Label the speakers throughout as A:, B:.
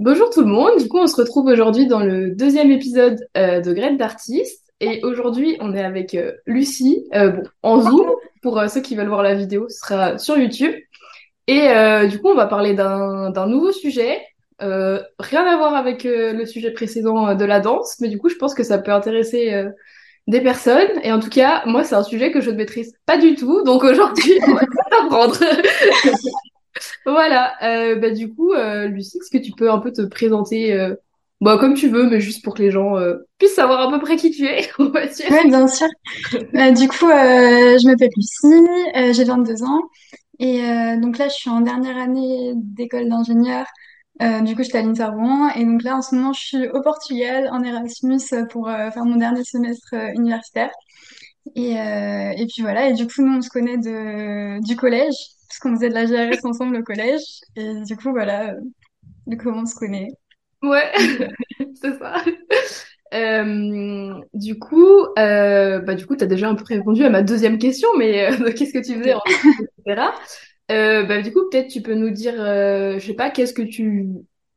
A: Bonjour tout le monde, du coup on se retrouve aujourd'hui dans le deuxième épisode euh, de Graines d'artistes. Et aujourd'hui on est avec euh, Lucie, euh, bon, en Zoom, pour ceux qui veulent voir la vidéo, ce sera sur YouTube. Et du coup on va parler d'un nouveau sujet, rien à voir avec le sujet précédent de la danse, mais du coup je pense que ça peut intéresser des personnes. Et en tout cas moi c'est un sujet que je ne maîtrise pas du tout, donc aujourd'hui on va tout apprendre. Voilà, euh, bah du coup, euh, Lucie, est-ce que tu peux un peu te présenter euh, bah, comme tu veux, mais juste pour que les gens puissent savoir à peu près qui tu es.
B: Oui, bien sûr. Euh, du coup, je m'appelle Lucie, j'ai 22 ans. Et donc là, je suis en dernière année d'école d'ingénieur. Du coup, j'étais à l'INSA Et donc là, en ce moment, je suis au Portugal, en Erasmus, pour faire mon dernier semestre universitaire. Et, et puis voilà. Et du coup, nous, on se connaît du collège, parce qu'on faisait de la GRS ensemble au collège. Et du coup, voilà, euh, de comment on se connaît.
A: Ouais, c'est ça. Euh, du coup, euh, bah du coup, t'as déjà un peu répondu à ma deuxième question, mais euh, qu'est-ce que tu faisais en etc. Bah du coup, peut-être tu peux nous dire, je sais pas, qu'est-ce que tu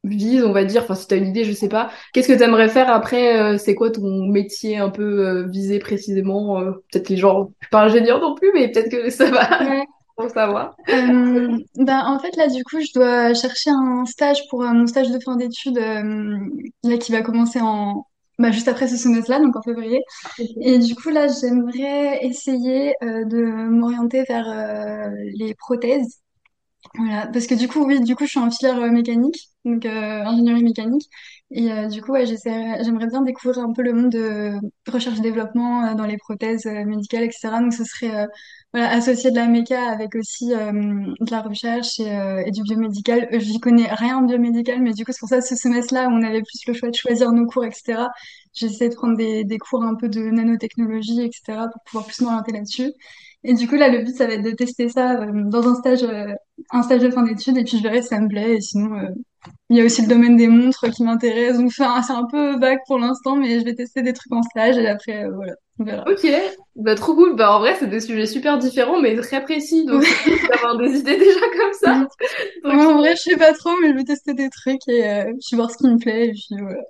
A: vises, on va dire, enfin si t'as une idée, je sais pas, qu'est-ce que t'aimerais faire après, c'est quoi ton métier un peu visé précisément, peut-être les gens, je suis pas ingénieur non plus, mais peut-être que ça va
B: Ouais.
A: Pour savoir.
B: Euh, ben, en fait, là, du coup, je dois chercher un stage pour euh, mon stage de fin d'études, euh, là, qui va commencer en, bah, juste après ce semestre-là, donc en février. Et du coup, là, j'aimerais essayer de m'orienter vers les prothèses. Voilà, parce que du coup, oui, du coup, je suis en filière mécanique, donc ingénierie mécanique. Et euh, du coup, ouais, j'aimerais bien découvrir un peu le monde de recherche-développement euh, dans les prothèses euh, médicales, etc. Donc, ce serait euh, voilà, associer de la méca avec aussi de la recherche et, et du biomédical. Euh, J'y connais rien en biomédical, mais du coup, c'est pour ça ce semestre-là, on avait plus le choix de choisir nos cours, etc. J'essaie de prendre des, des cours un peu de nanotechnologie, etc. pour pouvoir plus m'orienter là-dessus. Et du coup, là, le but, ça va être de tester ça euh, dans un stage euh, un stage de fin d'études et puis je verrai si ça me plaît. Et sinon, euh, il y a aussi le domaine des montres qui m'intéresse. Donc, enfin, c'est un peu vague pour l'instant, mais je vais tester des trucs en stage et après, euh, voilà, on verra.
A: Ok, bah trop cool. Bah en vrai, c'est des sujets super différents, mais très précis, donc
B: Ouais.
A: d'avoir des idées déjà comme ça.
B: Mm.
A: Donc
B: en vrai, je sais pas trop, mais je vais tester des trucs et euh, puis voir ce qui me plaît. Et puis voilà.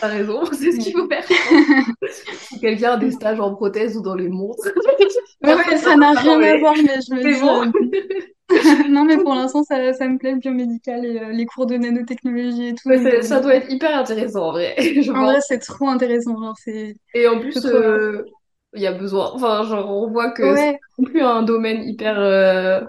A: T'as raison, c'est ce qu'il faut faire. Si quelqu'un a des stages en prothèse ou dans les montres,
B: ouais, ouais, ça n'a rien à voir, mais je me dis,
A: bon.
B: euh, non, mais pour l'instant, ça, ça me plaît le biomédical et euh, les cours de nanotechnologie et tout. Euh,
A: ça doit être hyper intéressant en vrai, je
B: en
A: pense.
B: vrai, c'est trop intéressant. Genre,
A: Et en plus, il y a besoin. Enfin, genre, on voit que c'est plus un domaine hyper.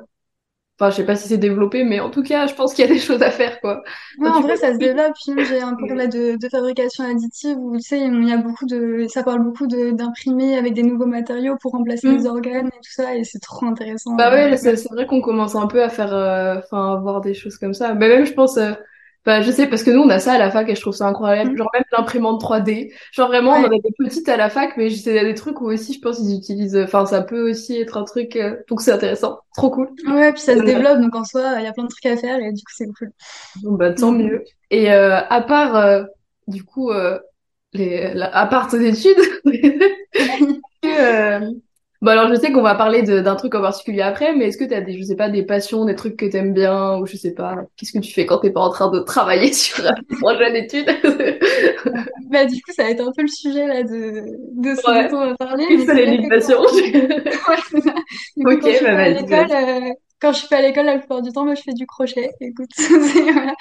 A: Euh, Enfin, je sais pas si c'est développé, mais en tout cas, je pense qu'il y a des choses à faire, quoi.
B: Ouais, en vrai, ça se développe. J'ai un cours là de, de fabrication additive où, tu sais, il y a beaucoup de, ça parle beaucoup de, d'imprimer avec des nouveaux matériaux pour remplacer les organes et tout ça. Et c'est trop intéressant.
A: Bah
B: euh,
A: ouais, c'est vrai qu'on commence un peu à faire, euh, enfin, à voir des choses comme ça. Mais même, je pense, euh, bah, je sais, parce que nous, on a ça à la fac et je trouve ça incroyable.
B: Mm.
A: Genre, même l'imprimante 3D. Genre, vraiment, on en a des petites à la fac, mais c'est des trucs où aussi, je pense, ils utilisent, enfin, ça peut aussi être un truc, euh, donc c'est intéressant. Trop cool.
B: Ouais, puis ça se développe. Donc, en soi, il y a plein de trucs à faire et du coup, c'est cool.
A: bon, bah, tant
B: Mm.
A: mieux. Et, euh, à part, euh, du coup, euh, les, la- à part tes études, Bon alors je sais qu'on va parler d'un truc en particulier après, mais est-ce que t'as des, je sais pas, des passions, des trucs que t'aimes bien, ou je sais pas, qu'est-ce que tu fais quand t'es pas en train de travailler sur un projet d'études?
B: Bah, du coup, ça va être un peu le sujet là de, de ce dont on va parler.
A: une seule
B: coup,
A: Ok,
B: quand je suis
A: bah
B: pas à
A: vas-y,
B: euh, quand je suis pas à l'école, la plupart du temps, moi, je fais du crochet. Écoute, voilà.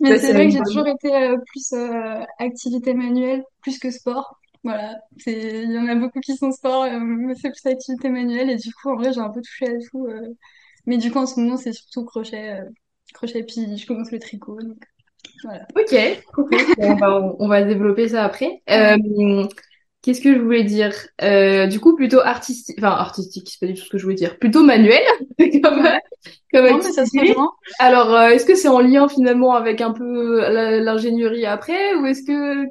B: Mais c'est vrai que j'ai toujours été euh, plus euh, activité manuelle, plus que sport. Voilà, c'est, il y en a beaucoup qui sont sport, euh, c'est plus activité manuelle. Et du coup, en vrai, j'ai un peu touché à tout. euh. Mais du coup, en ce moment, c'est surtout crochet, euh, crochet. Puis je commence le tricot, donc voilà.
A: Ok, cool. Bon, on va, on, va développer ça après. Euh, qu'est-ce que je voulais dire? Euh, du coup, plutôt artistique, enfin artistique, c'est pas du tout ce que je voulais dire, plutôt manuel comme, comme
B: Non, mais ça se rejoint.
A: Alors, euh, est-ce que c'est en lien finalement avec un peu l'ingénierie après, ou est-ce que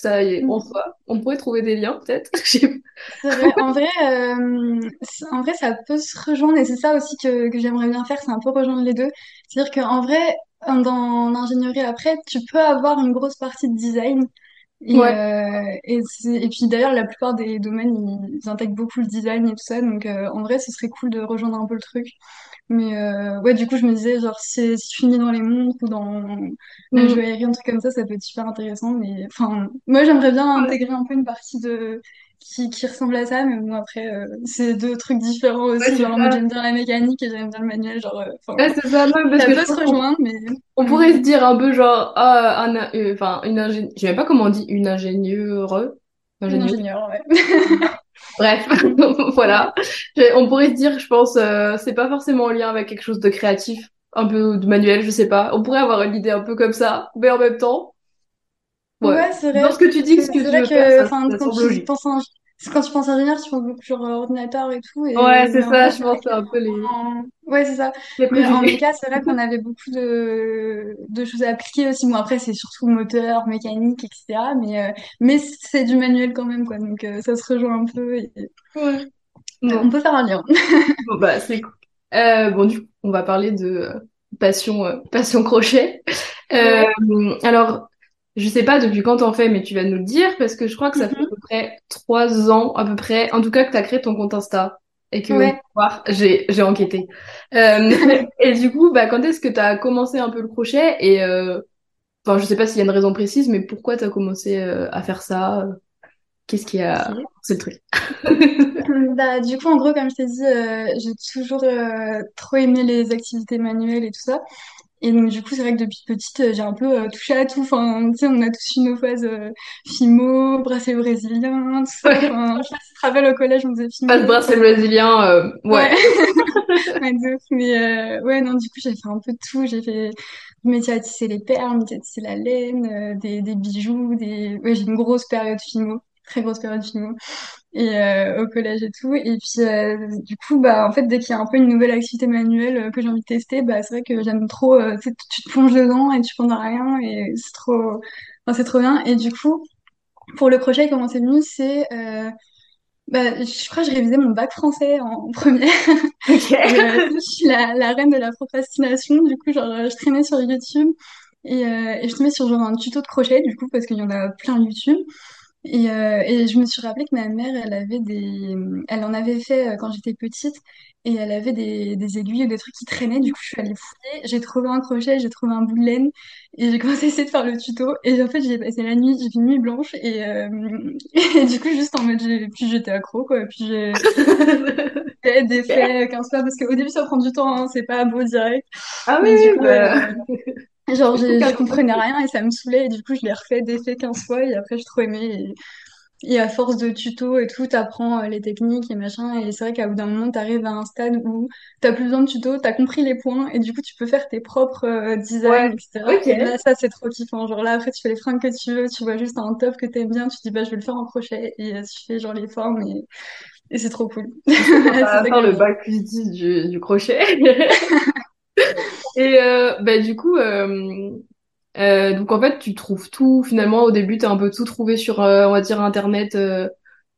A: ça y est, soi, on pourrait trouver des liens peut-être?
B: En vrai, euh, en vrai, ça peut se rejoindre et c'est ça aussi que, que j'aimerais bien faire, c'est un peu rejoindre les deux. C'est-à-dire qu'en vrai, dans l'ingénierie après, tu peux avoir une grosse partie de design et,
A: Ouais,
B: euh, et, puis d'ailleurs, la plupart des domaines, ils, ils intègrent beaucoup le design et tout ça, donc euh, en vrai, ce serait cool de rejoindre un peu le truc. Mais euh, ouais, du coup, je me disais, genre, si, si je finis dans les montres ou dans la
A: Mm.
B: joaillerie, un truc comme ça, ça peut être super intéressant. Mais enfin, moi, j'aimerais bien intégrer un peu une partie de qui, qui ressemble à ça. Mais bon, après, euh, c'est deux trucs différents aussi. Genre,
A: ça.
B: j'aime bien la mécanique et j'aime bien le manuel. Genre, euh,
A: Ouais, c'est ça, non, parce
B: ça
A: que je
B: peut se rejoindre, mais
A: on pourrait se dire un peu genre, ah, un, euh, enfin, une ingénieure, je sais même pas comment on dit, une ingénieure,
B: Une
A: ingénieure.
B: ingénieure, ouais.
A: Bref, voilà. On pourrait se dire, je pense, euh, c'est pas forcément en lien avec quelque chose de créatif, un peu de manuel, je sais pas. On pourrait avoir une idée un peu comme ça, mais en même temps, ouais.
B: Ouais, c'est
A: Dans
B: vrai.
A: ce que tu dis que ce que tu veux faire,
B: que,
A: ça,
B: enfin,
A: ça
B: quand
A: logique.
B: penses en, quand tu penses ingénieur, tu penses beaucoup sur euh, ordinateur et tout.
A: Ouais,
B: Et,
A: c'est ça, je
B: c'est
A: pense c'est un peu les,
B: Ouais, c'est ça.
A: les
B: Mais en
A: préjugés.
B: méca, c'est vrai qu'on avait beaucoup de, de choses à appliquer aussi. Bon, après, c'est surtout moteur, mécanique, etc. Mais, euh, mais c'est du manuel quand même, quoi. Donc, euh, ça se rejoint un peu. et-
A: Ouais.
B: ouais, on peut faire un lien.
A: bon bah c'est cool. Euh, bon, du coup, on va parler de euh, passion, euh, passion crochet. Euh,
B: Ouais.
A: alors, je sais pas depuis quand t'en fais, mais tu vas nous le dire parce que je crois que ça fait à
B: Mhm.
A: Près trois ans, à peu près, en tout cas que t'as créé ton compte Insta et que
B: Ouais.
A: j'ai j'ai enquêté. Euh, et du coup, bah quand est-ce que t'as commencé un peu le crochet et euh, enfin, je sais pas s'il y a une raison précise, mais pourquoi t'as commencé euh, à faire ça? Qu'est-ce qui a, c'est le truc?
B: Bah, du coup, en gros, comme je t'ai dit, euh, j'ai toujours euh, trop aimé les activités manuelles et tout ça. Et donc, du coup, c'est vrai que depuis petite, euh, j'ai un peu euh, touché à tout. Enfin, tu sais, on a tous eu nos phases euh, Fimo, bracelet brésilien, tout ça.
A: Ouais.
B: Enfin, je sais pas si tu te rappelles, au collège, on faisait
A: Pas de
B: Fimo et
A: bracelet brésilien, euh, ouais.
B: Ouais, ouf. Mais euh, ouais, non, du coup, j'ai fait un peu de tout. J'ai fait métier à tisser les perles, métier à tisser la laine, euh, des, des bijoux, des... Ouais, j'ai une grosse période Fimo, très grosse période Fimo et euh, au collège et tout. Et puis euh, du coup, bah en fait, dès qu'il y a un peu une nouvelle activité manuelle euh, que j'ai envie de tester, bah c'est vrai que j'aime trop. tu te plonges dedans et tu penses à rien et c'est trop, enfin, c'est trop bien. Et du coup, pour le crochet, comment c'est venu, c'est bah, je crois que je révisais mon bac français en, première.
A: Ok.
B: Et euh, je suis la, la reine de la procrastination. Du coup, genre, je traînais sur YouTube et, et je tombais sur genre un tuto de crochet, du coup, parce qu'il y en a plein YouTube. Et, euh, et je me suis rappelé que ma mère, elle avait des, elle en avait fait euh, quand j'étais petite, et elle avait des, des aiguilles ou des trucs qui traînaient. Du coup, je suis allée fouiller, j'ai trouvé un crochet, j'ai trouvé un bout de laine, et j'ai commencé à essayer de faire le tuto. Et en fait, j'ai passé la nuit, j'ai fait une nuit blanche, et, euh, et du coup, juste en mode, j'ai, puis j'étais accro, quoi. Puis j'ai fait des faits 15 fois, parce qu'au début, ça prend du temps, hein, c'est pas beau direct.
A: Ah oui,
B: Mais du
A: oui,
B: coup,
A: bah,
B: euh, genre, je comprenais rien et ça me saoulait, et du coup, je l'ai refait des faits 15 fois, et après, j'ai trop aimé. Et à force de tutos et tout, t'apprends euh, les techniques et machin. Et c'est vrai qu'à bout d'un moment, t'arrives à un stade où t'as plus besoin de tutos, t'as compris les points et du coup, tu peux faire tes propres euh, designs,
A: Ouais,
B: etc.
A: ok.
B: Et là, ça, c'est trop kiffant. Genre là, après, tu fais les fringues que tu veux, tu vois juste un top que t'aimes bien, tu te dis, bah, je vais le faire en crochet. Et euh, tu fais genre les formes et, et c'est trop cool.
A: À
B: ça
A: faire le bac plus 10 du, du crochet. Et euh, bah, du coup, euh, euh, donc en fait, tu trouves tout. Finalement, au début, t'as un peu tout trouvé sur, euh, on va dire, Internet. euh,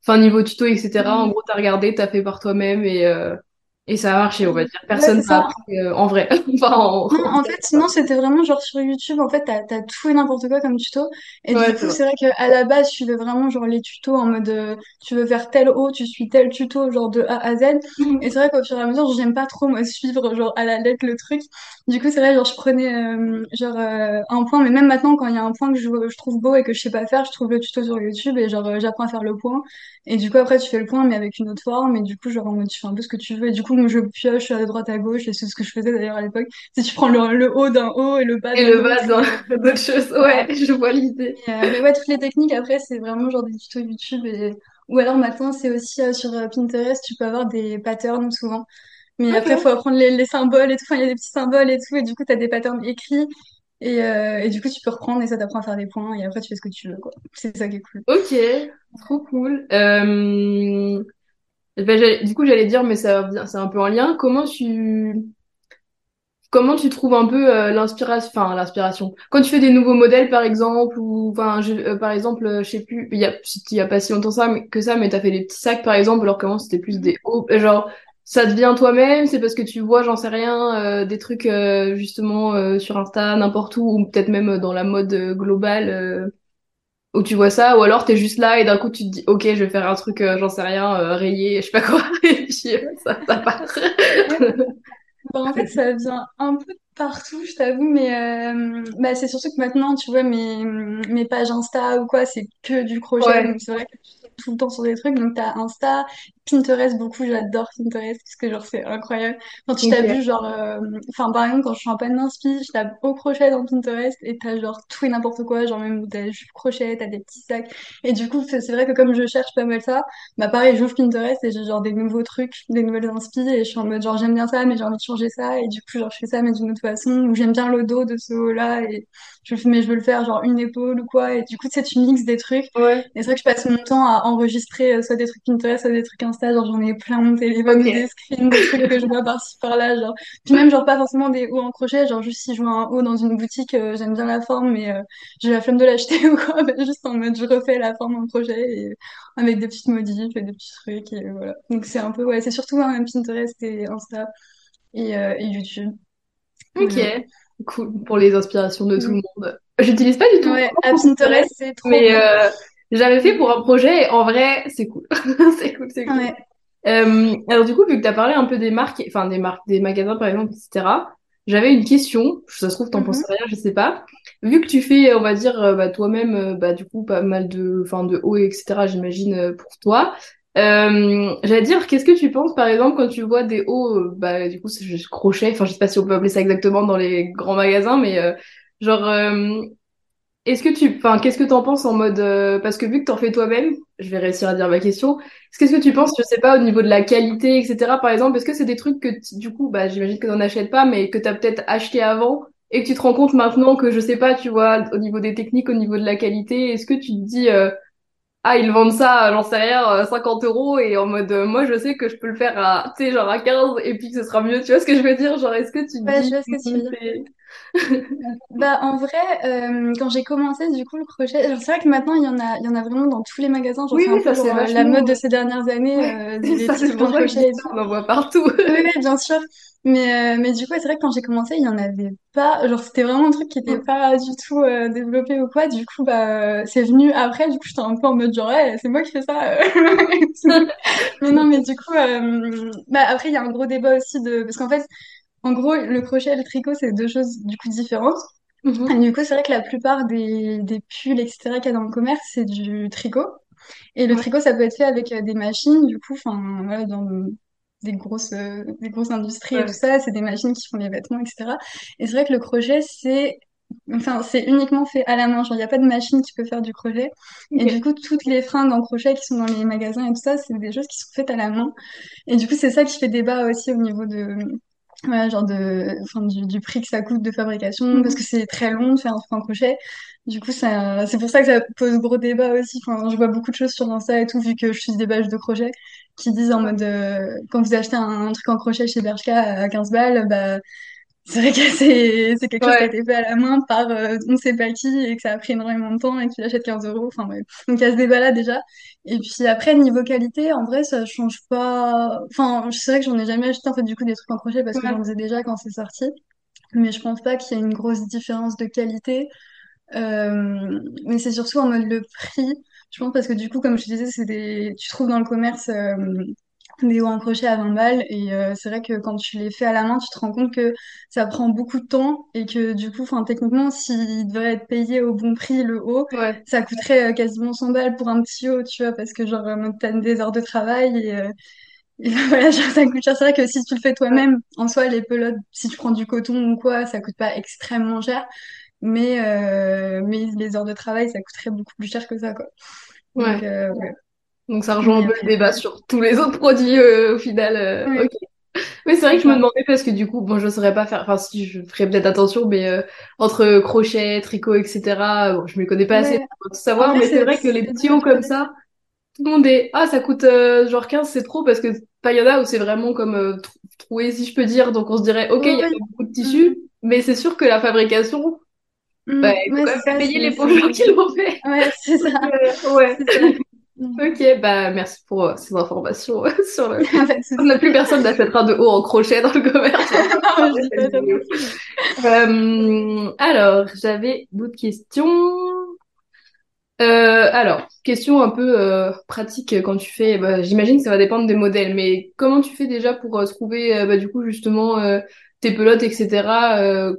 A: Enfin, niveau tuto, etc. En
B: Mm.
A: gros, t'as regardé, t'as fait par toi-même et, euh, et ça a marché, on va dire. Personne
B: ça.
A: appris euh, en vrai. Enfin, en...
B: Non, en fait, sinon, c'était vraiment genre sur YouTube, en fait, t'as, t'as tout et n'importe quoi comme tuto. Et du
A: Ouais,
B: coup, c'est vrai qu'à la base, je suivais vraiment genre les tutos en mode euh, tu veux faire tel haut, tu suis tel tuto, genre de A à Z. Et c'est vrai qu'au fur et à mesure, j'aime pas trop, moi, suivre genre à la lettre le truc. Du coup, c'est vrai, genre, je prenais euh, genre euh, un point, mais même maintenant, quand il y a un point que je, je trouve beau et que je sais pas faire, je trouve le tuto sur YouTube et genre, euh, j'apprends à faire le point. Et du coup, après, tu fais le point, mais avec une autre forme. Et du coup, genre, en mode, tu fais un peu ce que tu veux. Et du coup, moi, je pioche à droite à gauche, et c'est ce que je faisais d'ailleurs à l'époque. Si tu prends le, le haut d'un haut et le bas
A: Et
B: d'un
A: le bas
B: autre. Et,
A: d'autres choses.
B: voilà.
A: Ouais, je vois l'idée.
B: Et, euh, mais ouais, toutes les techniques, après, c'est vraiment genre des tutos YouTube. Et... Ou alors maintenant, c'est aussi euh, sur euh, Pinterest, tu peux avoir des patterns souvent. Mais après, il faut apprendre les, les symboles et tout. Enfin, il y a des petits symboles et tout. Et du coup, tu as des patterns écrits. Et, euh, du coup, tu peux reprendre et ça t'apprend à faire des points. Et après, tu fais ce que tu veux, quoi. C'est ça qui est cool.
A: Ok, trop cool. Euh... ben, du coup, j'allais dire, mais ça, c'est un peu en lien. Comment tu, comment tu trouves un peu euh, l'inspiration, enfin l'inspiration? Quand tu fais des nouveaux modèles, par exemple, ou enfin, je- euh, par exemple, euh, je sais plus, il y a, il y a pas si longtemps ça, mais, que ça, mais t'as fait des petits sacs, par exemple, alors comment c'était plus des hauts, euh, genre. Ça te vient toi-même, c'est parce que tu vois, j'en sais rien, euh, des trucs euh, justement euh, sur Insta, n'importe où, ou peut-être même dans la mode globale. où tu vois ça, ou alors t'es juste là et d'un coup tu te dis ok je vais faire un truc j'en sais rien rayé je sais pas quoi et puis ça, ça part.
B: Bon, en fait, ça vient un peu de partout, je t'avoue, mais bah, c'est surtout que maintenant, tu vois, mes, mes pages Insta ou quoi, c'est que du crochet.
A: Ouais,
B: Donc, c'est vrai que tout le temps sur des trucs. Donc, t'as Insta, Pinterest beaucoup, j'adore Pinterest parce que, genre, c'est incroyable. Quand tu
A: ok.
B: t'abuses, genre, euh, enfin, par exemple, quand je suis en panne d'inspi, je tape au crochet dans Pinterest et t'as, genre, tout et n'importe quoi, genre, même t'as juste crochet, t'as des petits sacs. Et du coup, c'est c'est vrai que comme je cherche pas mal ça, bah pareil, j'ouvre Pinterest et j'ai genre des nouveaux trucs, des nouvelles inspi et je suis en mode genre j'aime bien ça mais j'ai envie de changer ça et du coup genre je fais ça mais d'une autre façon ou j'aime bien le dos de ce haut-là et je le fais mais je veux le faire genre une épaule ou quoi et du coup tu sais tu mixes des trucs
A: Ouais,
B: et c'est vrai que je passe mon temps à enregistrer euh, soit des trucs Pinterest soit des trucs Insta genre j'en ai plein mon téléphone ou des screens de trucs que je vois par-ci par-là genre puis même genre pas forcément des hauts en crochet genre juste si je vois un haut dans une boutique euh, j'aime bien la forme mais euh, j'ai la flemme de l'acheter ou quoi bah, juste en mode je refais la forme en crochet et avec des petites modifs et des petits trucs et voilà. Donc c'est un peu ouais, c'est surtout hein, Pinterest et Insta et, euh, et YouTube.
A: Ok, cool pour les inspirations de tout le
B: Mm.
A: monde. J'utilise pas du tout
B: Ouais, à
A: Pinterest,
B: c'est trop
A: mais euh, j'avais fait pour un projet et en vrai, c'est cool. C'est cool, c'est cool.
B: Ouais.
A: Euh, alors du coup, vu que tu as parlé un peu des marques, enfin des marques, des magasins par exemple, etc., j'avais une question, ça se trouve, t'en penses
B: Mhm.
A: rien, je sais pas. Vu que tu fais, on va dire, euh, bah, toi-même, euh, bah, du coup, pas mal de, enfin, de hauts, etc., j'imagine, euh, pour toi. Euh, j'allais dire, qu'est-ce que tu penses, par exemple, quand tu vois des hauts, bah, du coup, c'est juste crochet, enfin, je sais pas si on peut appeler ça exactement dans les grands magasins, mais euh, genre, euh, est-ce que tu, enfin, qu'est-ce que t'en penses en mode, euh, parce que vu que t'en fais toi-même, je vais réussir à dire ma question. Qu'est-ce que tu penses, je sais pas, au niveau de la qualité, etc. Par exemple, est-ce que c'est des trucs que, du coup, bah, j'imagine que t'en achètes pas, mais que t'as peut-être acheté avant et que tu te rends compte maintenant que, je sais pas, tu vois, au niveau des techniques, au niveau de la qualité, est-ce que tu te dis, euh, ah, ils vendent ça, j'en sais rien, euh, 50 euros et en mode, euh, moi, je sais que je peux le faire à, tu sais, genre à 15 et puis que ce sera mieux. Tu vois ce que je veux dire? Genre, est-ce que tu te
B: Ouais, je
A: dis,
B: vois ce que tu
A: non,
B: veux dire. Bah, en vrai, euh, quand j'ai commencé, du coup, le crochet, c'est vrai que maintenant, il y en a, il y en a vraiment dans tous les magasins.
A: Oui,
B: c'est un
A: oui,
B: peu
A: ça c'est
B: genre euh, la mode
A: vachement,
B: de ces dernières années,
A: ouais,
B: euh,
A: ça, c'est pour ça que on en voit partout.
B: Oui, bien sûr. Mais, euh, mais du coup, c'est vrai que quand j'ai commencé, il y en avait pas. Genre, c'était vraiment un truc qui était pas du tout développé ou quoi. Du coup, bah, c'est venu après. Du coup, j'étais un peu en mode genre, ouais, c'est moi qui fais ça. Mais non, mais du coup, bah, après, il y a un gros débat aussi de. Parce qu'en fait, en gros, le crochet et le tricot, c'est deux choses du coup différentes. Et
A: Mhm.
B: du coup, c'est vrai que la plupart des, des pulls, etc., qu'il y a dans le commerce, c'est du tricot. Et le
A: Ouais,
B: tricot, ça peut être fait avec euh, des machines, du coup, enfin, voilà, dans des grosses, euh, des grosses industries et tout ça, c'est des machines qui font les vêtements, etc. Et c'est vrai que le crochet, c'est, enfin, c'est uniquement fait à la main. Genre, il n'y a pas de machine qui peut faire du crochet. Et du coup, toutes les fringues en crochet qui sont dans les magasins et tout ça, c'est des choses qui sont faites à la main. Et du coup, c'est ça qui fait débat aussi au niveau de, voilà, genre de, enfin, du, du prix que ça coûte de fabrication, parce que c'est très long de faire un truc en crochet. Du coup, ça, c'est pour ça que ça pose gros débat aussi. Enfin, je vois beaucoup de choses sur Insta et tout, vu que je suis des badges de crochet, qui disent en mode, euh, quand vous achetez un, un truc en crochet chez Bershka à 15 balles, bah, c'est vrai que c'est c'est quelque chose qui a
A: Ouais,
B: été fait à la main par euh, on ne sait pas qui et que ça a pris énormément de temps et que tu l'achètes 15 euros. Enfin. Donc il y a ce débat-là déjà. Et puis après, niveau qualité, en vrai, ça change pas. Enfin, c'est vrai que j'en ai jamais acheté en fait du coup des trucs en crochet parce que j'en
A: ouais,
B: faisais déjà quand c'est sorti. Mais je pense pas qu'il y ait une grosse différence de qualité. Euh, mais c'est surtout en mode le prix. Je pense parce que du coup, comme je te disais, c'est des... tu trouves dans le commerce euh, des hauts en crochet à 20 balles. Et euh, c'est vrai que quand tu les fais à la main, tu te rends compte que ça prend beaucoup de temps et que du coup, enfin, techniquement, s'il devrait être payé au bon prix, le haut,
A: ouais,
B: ça coûterait euh, quasiment 100 balles pour un petit haut, tu vois, parce que genre, euh, t'as des heures de travail et, euh, et voilà, genre, ça coûte cher. C'est vrai que si tu le fais toi-même, en soi, les pelotes, si tu prends du coton ou quoi, ça coûte pas extrêmement cher. Mais, euh, mais les heures de travail, ça coûterait beaucoup plus cher que ça, quoi. Donc,
A: ouais.
B: ouais.
A: Donc ça rejoint un peu le débat sur tous les autres produits euh, au final. euh. Mais c'est vrai que je me demandais parce que du coup, bon, je saurais pas faire. Enfin, si je ferais peut-être attention, mais euh, entre crochet, tricot, etc. Bon, je me connais pas assez pour tout savoir, mais c'est vrai que les petits hauts comme ça, tout le monde est ah ça coûte euh, genre 15 c'est trop parce que pas y en a où c'est vraiment comme euh, trou- troué si je peux dire. Donc on se dirait ok
B: Oui,
A: il y a beaucoup de tissus, mais c'est sûr que la fabrication, bah,
B: mm.
A: il faut
B: Ouais,
A: payer les pauvres gens qui l'ont fait.
B: Ouais, c'est ça.
A: Euh, ouais.
B: Mm.
A: Ok, bah merci pour euh, ces informations euh, sur le.
B: De
A: Comme la
B: souci.
A: plus personne n'achètera de haut en crochet dans le commerce, on vidéo.
B: plus.
A: Euh, alors, j'avais d'autres questions. Euh, alors, question un peu euh, pratique quand tu fais, bah, j'imagine que ça va dépendre des modèles, mais comment tu fais déjà pour trouver bah, du coup justement euh, tes pelotes, etc. euh,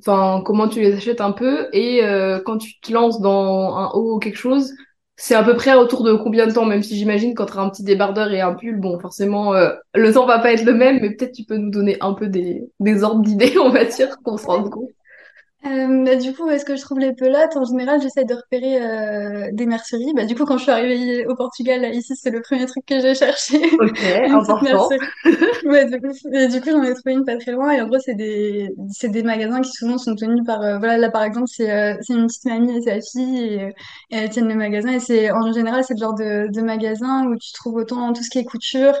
A: Enfin, comment tu les achètes un peu et euh, quand tu te lances dans un haut ou quelque chose, c'est à peu près autour de combien de temps, même si j'imagine as un petit débardeur et un pull, bon, forcément, euh, le temps va pas être le même, mais peut-être tu peux nous donner un peu des, des ordres d'idées, on va dire, qu'on se rende compte.
B: Euh, bah, du coup, où est-ce que je trouve les pelotes? En général, j'essaie de repérer euh, des merceries. Bah, du coup, quand je suis arrivée au Portugal, là, ici, c'est le premier truc que j'ai cherché,
A: Ok,
B: une petite
A: important.
B: mercerie. Ouais, du coup, et du coup, j'en ai trouvé une pas très loin. Et en gros, c'est des, c'est des magasins qui souvent sont tenus par, euh, voilà, là, par exemple, c'est euh, c'est une petite mamie et sa fille et, euh, et elles tiennent le magasin. Et c'est, en général, c'est le genre de, de magasin où tu trouves autant tout ce qui est couture,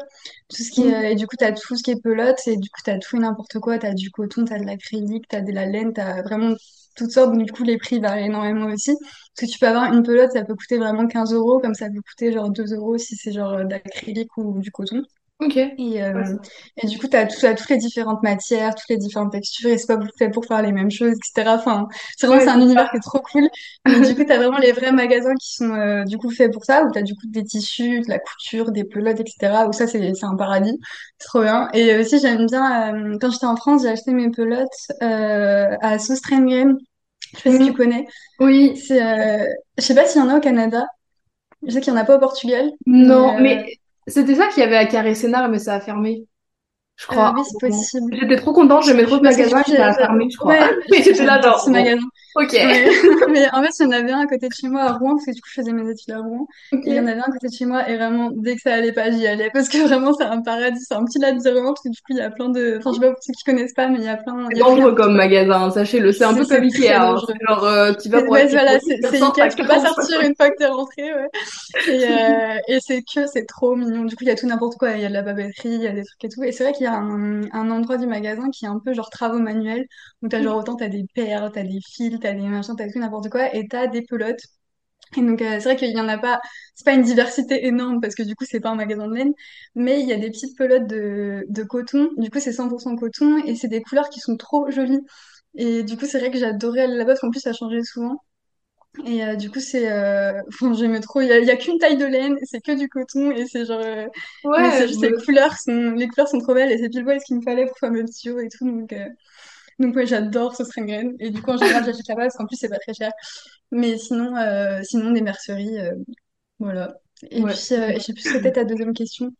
B: tout ce qui euh, et du coup, t'as tout ce qui est pelote et du coup, t'as tout et n'importe quoi. T'as du coton, t'as de l'acrylique, t'as de la laine, t'as vraiment toutes sortes. Donc, du coup, les prix varient énormément aussi. Parce que tu peux avoir une pelote, ça peut coûter vraiment 15 euros, comme ça peut coûter genre 2 euros si c'est genre euh, d'acrylique ou du coton.
A: Ok.
B: Et, euh, et du coup, tu as, tout, t'as toutes les différentes matières, toutes les différentes textures, et c'est pas fait pour faire les mêmes choses, etc. Enfin, c'est vraiment,
A: ouais,
B: c'est un univers qui est trop cool. Mais du coup, tu as vraiment les vrais magasins qui sont euh, du coup faits pour ça, où tu as du coup des tissus, de la couture, des pelotes, etc. Où ça, c'est un paradis. C'est trop bien. Et aussi, j'aime bien, euh, quand j'étais en France, j'ai acheté mes pelotes euh, à Soustrengren. Je sais pas si tu
A: Oui,
B: connais.
A: oui,
B: C'est, euh, je sais pas s'il y en a au Canada. Je sais qu'il y en a pas au Portugal.
A: non,
B: Mais euh,
A: mais c'était ça qu'il y avait à Carré Sénart, mais ça a fermé, je crois.
B: euh, oui, c'est possible.
A: J'étais trop contente, j'aimais trop ce magasin ça a fermé, je crois.
B: ouais,
A: Mais j'étais là genre,
B: ce magasin.
A: Ok.
B: Ouais. Mais en fait, il y en avait un à côté de chez moi à Rouen, parce que du coup, je faisais mes études à Rouen. Et il y en avait un à côté de chez moi, et vraiment, dès que ça allait pas, j'y allais. Parce que vraiment, c'est un paradis, c'est un petit labyrinthe, où du coup, il y a plein de... Enfin, je sais pas pour ceux qui connaissent pas, mais il y a plein...
A: C'est dangereux comme magasin, sachez-le. C'est un peu comme Ikea, hein. C'est genre, euh, tu vas pour
B: Ouais, voilà, c'est Ikea, tu peux pas
A: 45
B: sortir une fois que t'es rentré, ouais. Et, euh, et c'est que c'est trop mignon. Du coup, il y a tout n'importe quoi. Il y a de la papeterie, il y a des trucs et tout. Et c'est vrai qu'il y a un, un endroit du magasin qui est un peu genre travaux manuels. où t'as genre autant t'as des perles, t'as des fils, t'as des machins, t'as tout n'importe quoi. Et t'as des pelotes. Et donc, euh, c'est vrai qu'il y en a pas, c'est pas une diversité énorme parce que du coup, c'est pas un magasin de laine. Mais il y a des petites pelotes de, de coton. Du coup, c'est 100% coton et c'est des couleurs qui sont trop jolies. Et du coup, c'est vrai que j'adorais aller là-bas parce qu'en plus, ça changeait souvent. Et euh, du coup, c'est. Euh... Enfin, j'aimais trop. Il y a, qu'une taille de laine, c'est que du coton, et c'est genre. euh,
A: Ouais,
B: les couleurs sont, les couleurs sont trop belles, et c'est pile poil ce qu'il me fallait pour faire mes petits jours et tout. Donc. Donc ouais, j'adore ce string Et du coup, en général, j'achète là-bas parce qu'en plus, c'est pas très cher. Mais sinon, euh, sinon des merceries, euh, voilà. Et
A: Ouais.
B: puis, euh, je sais plus, c'était ta deuxième question.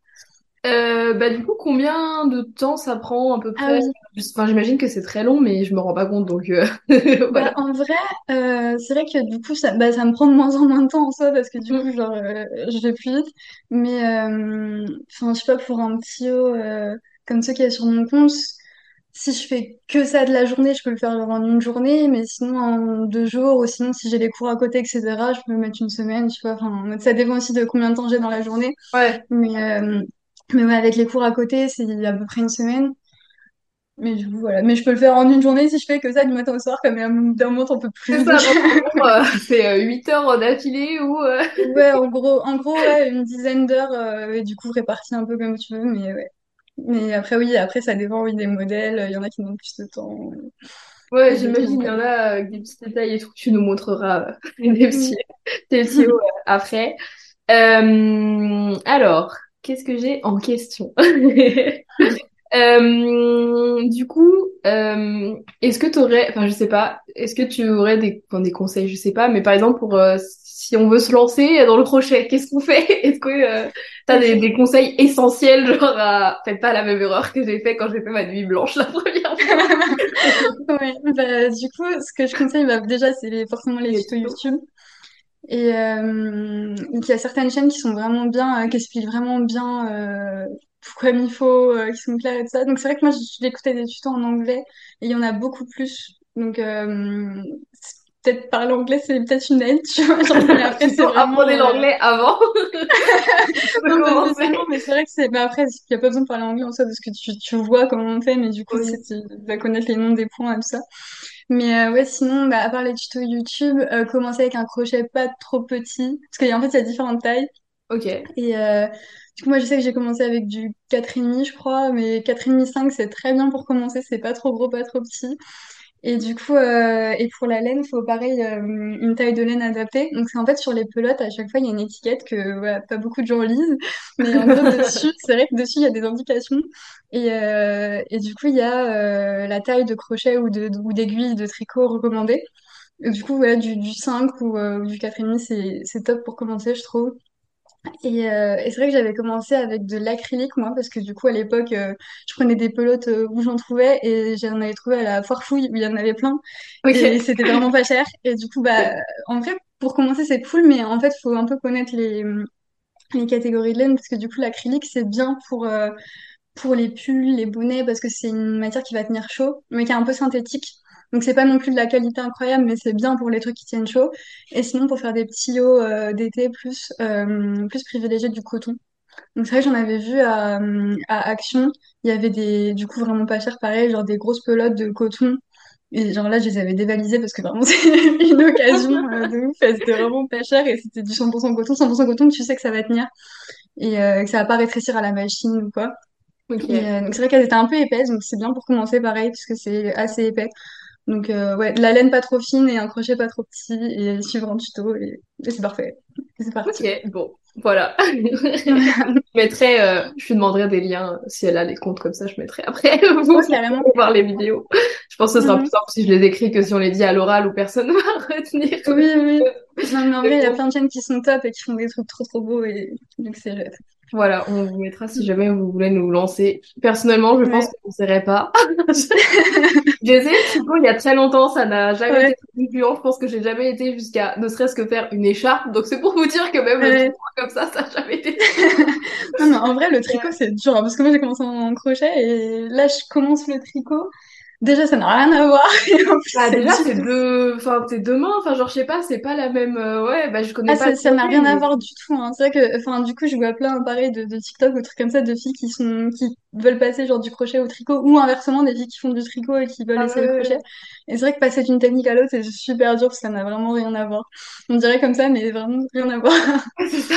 A: Euh, bah du coup, combien de temps ça prend à peu
B: Ah
A: près?
B: oui.
A: Enfin, j'imagine que c'est très long, mais je me rends pas compte, donc
B: Bah, en vrai, c'est vrai que du coup, ça, bah, ça me prend de moins en moins de temps en soi parce que du
A: Mm.
B: coup, genre, je vais plus vite. Mais, enfin, je sais pas, pour un petit haut comme ceux qu'il y a sur mon compte, si je fais que ça de la journée, je peux le faire genre en une journée, mais sinon en deux jours, ou sinon si j'ai les cours à côté, etc., je peux mettre une semaine, tu vois. Enfin, ça dépend aussi de combien de temps j'ai dans la journée.
A: Ouais,
B: Mais, euh, mais ouais, avec les cours à côté, c'est à peu près une semaine. Mais coup, voilà. Mais je peux le faire en une journée si je fais que ça du matin au soir, comme d'un moment, peux
A: c'est
B: plus. Donc,
A: ça, euh, c'est euh, 8 heures d'affilée ou... euh,
B: ouais, en gros, en gros, ouais, une dizaine d'heures, euh, et du coup, réparties un peu comme tu veux, mais ouais. Mais après, oui, après, ça dépend, oui, des modèles. Il y en a qui demandent plus de temps,
A: Ouais, j'imagine, il y en a avec des petits détails et tout, tu nous montreras euh, des petits, des petits hauts, euh, après. Euh, alors, qu'est-ce que j'ai en question? Euh, du coup, euh, est-ce que tu aurais, enfin je sais pas, est-ce que tu aurais des, enfin, des conseils, je sais pas, mais par exemple pour euh, si on veut se lancer dans le crochet, qu'est-ce qu'on fait? Est-ce que euh, des,
B: Ok.
A: des conseils essentiels, genre à... faites pas la même erreur que j'ai fait quand j'ai fait ma nuit blanche la première fois.
B: Ouais, bah, du coup, ce que je conseille, bah, déjà, c'est forcément les tutos. YouTube. Et euh, il y a certaines chaînes qui sont vraiment bien, qui expliquent vraiment bien comme il faut, euh, qui sont claires et tout ça. Donc c'est vrai que moi, écouté des tutos en anglais et il y en a beaucoup plus. Donc euh, peut-être parler anglais, c'est peut-être une aide, tu vois. Genre, mais après, c'est vraiment...
A: apprenez
B: euh,
A: l'anglais avant
B: Non, mais c'est vrai que c'est... Mais après, il n'y a pas besoin de parler anglais en soi parce que tu, tu vois comment on fait, mais du coup,
A: Oui.
B: tu vas connaître les noms des points et tout ça. Mais euh, ouais, sinon, bah, à part les tutos YouTube, euh, commencer avec un crochet pas trop petit, parce qu'en fait, il y a différentes tailles.
A: Ok.
B: Et euh, du coup, moi, je sais que j'ai commencé avec du 4,5, je crois, mais 4,5, cinq c'est très bien pour commencer, c'est pas trop gros, pas trop petit. Et du coup, euh, et pour la laine, il faut pareil euh, une taille de laine adaptée. Donc c'est en fait sur les pelotes, à chaque fois, il y a une étiquette que voilà, pas beaucoup de gens lisent. Mais en gros, dessus, c'est vrai que dessus, il y a des indications. Et, euh, et du coup, il y a la taille de crochet ou de, ou d'aiguille de tricot recommandée. Et du coup, voilà, du, du 5 ou, ou du 4,5, c'est, c'est top pour commencer, je trouve. Et, euh, et c'est vrai que j'avais commencé avec de l'acrylique, moi, parce que du coup, à l'époque, euh, je prenais des pelotes euh, où j'en trouvais et j'en avais trouvé à la foire fouille où il y en avait plein. Et c'était vraiment pas cher. Et du coup, bah, en vrai, pour commencer, c'est cool, mais en fait, il faut un peu connaître les, les catégories de laine, parce que du coup, l'acrylique, c'est bien pour, pour les pulls, les bonnets, parce que c'est une matière qui va tenir chaud, mais qui est un peu synthétique. Donc c'est pas non plus de la qualité incroyable, mais c'est bien pour les trucs qui tiennent chaud. Et sinon, pour faire des petits hauts euh, d'été, plus, euh, plus privilégier du coton. Donc c'est vrai que j'en avais vu à, à Action, il y avait des, du coup vraiment pas cher, pareil, genre des grosses pelotes de coton. Et genre là, je les avais dévalisées parce que vraiment c'est une occasion euh, de ouf. Elles étaient vraiment pas chères et c'était du 100% coton. 100% coton, tu sais que ça va tenir et euh, que ça va pas rétrécir à la machine ou quoi. Et, euh, donc c'est vrai qu'elles étaient un peu épaisses, donc c'est bien pour commencer pareil, puisque c'est assez épais. Donc euh, ouais, de la laine pas trop fine et un crochet pas trop petit, et suivre un tuto, et, et c'est parfait. C'est parti.
A: Ok, bon, voilà. Je mettrai, euh, je lui demanderai des liens, si elle a les comptes comme ça, je mettrai après, vous
B: carrément.
A: pourrez voir les vidéos. Je pense que ce sera plus
B: Mhm.
A: simple si je les écris que si on les dit à l'oral où personne ne va retenir.
B: Oui, oui. Non, mais en vrai, il y a plein de chaînes qui sont top et qui font des trucs trop trop beaux, et donc c'est chouette.
A: Voilà, on vous mettra si jamais vous voulez nous lancer. Personnellement, je pense
B: Ouais.
A: que je n'essaierai pas. J'ai essayé le tricot il y a très longtemps, ça n'a jamais été
B: Ouais.
A: très concluant. Je pense que j'ai jamais été jusqu'à ne serait-ce que faire une écharpe. Donc c'est pour vous dire que même le
B: Ouais.
A: tricot comme ça, ça n'a jamais été.
B: Non, mais en vrai, le tricot, c'est dur, hein, parce que moi, j'ai commencé en crochet, et là, je commence le tricot. Déjà, ça n'a rien à voir, et en plus,
A: Bah déjà c'est deux, enfin c'est deux mains. Enfin genre je sais pas, c'est pas la même. euh, Ouais, bah je connais
B: Ah,
A: pas
B: ça, n'a rien à voir du tout, hein. C'est vrai que, enfin, du coup, je vois plein, pareil, de, de TikTok ou trucs comme ça, de filles qui sont, qui veulent passer, genre, du crochet au tricot, ou inversement, des filles qui font du tricot et qui veulent
A: ah
B: essayer le crochet.
A: ouais,
B: Et c'est vrai que passer d'une technique à l'autre, c'est super dur, parce que ça n'a vraiment rien à voir. On dirait comme ça, mais vraiment rien à voir.
A: ouais, c'est ça.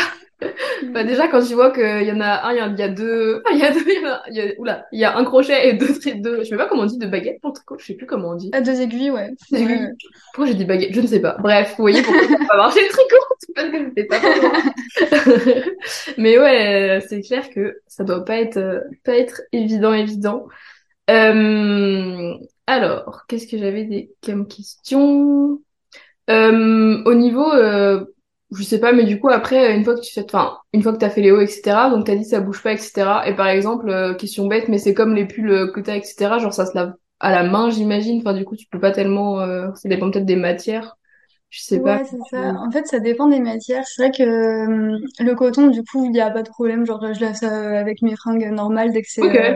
A: Bah déjà quand tu vois qu'il y en a un, il y a, il y a deux, il y a deux, il y en a, il y a- oula, il y a un crochet et deux, deux, je sais pas comment on dit, deux baguettes pour tricot, je sais plus comment on dit.
B: À deux aiguilles, ouais.
A: Aiguilles. Pourquoi j'ai dit baguette? Je ne sais pas. Bref, vous voyez pourquoi ça pas marché le tricot, c'est parce que c'était pas. Mais ouais, c'est clair que ça doit pas être, euh, pas être évident, évident. Euh, alors, qu'est-ce que j'avais des comme question? Euh, au niveau, euh, je sais pas, mais du coup après, une fois que tu fais, enfin, une fois que t'as fait les hauts, etc. Donc t'as dit ça bouge pas, etc. Et par exemple, euh, question bête, mais c'est comme les pulls euh, que t'as, etc. Genre ça se lave à la main, j'imagine. Enfin du coup, tu peux pas tellement, euh, ça dépend peut-être des matières. Je sais pas.
B: Ouais, c'est ça. En fait, ça dépend des matières. C'est vrai que euh, le coton, du coup, il n'y a pas de problème. Genre, je lave ça avec mes fringues normales dès que c'est euh,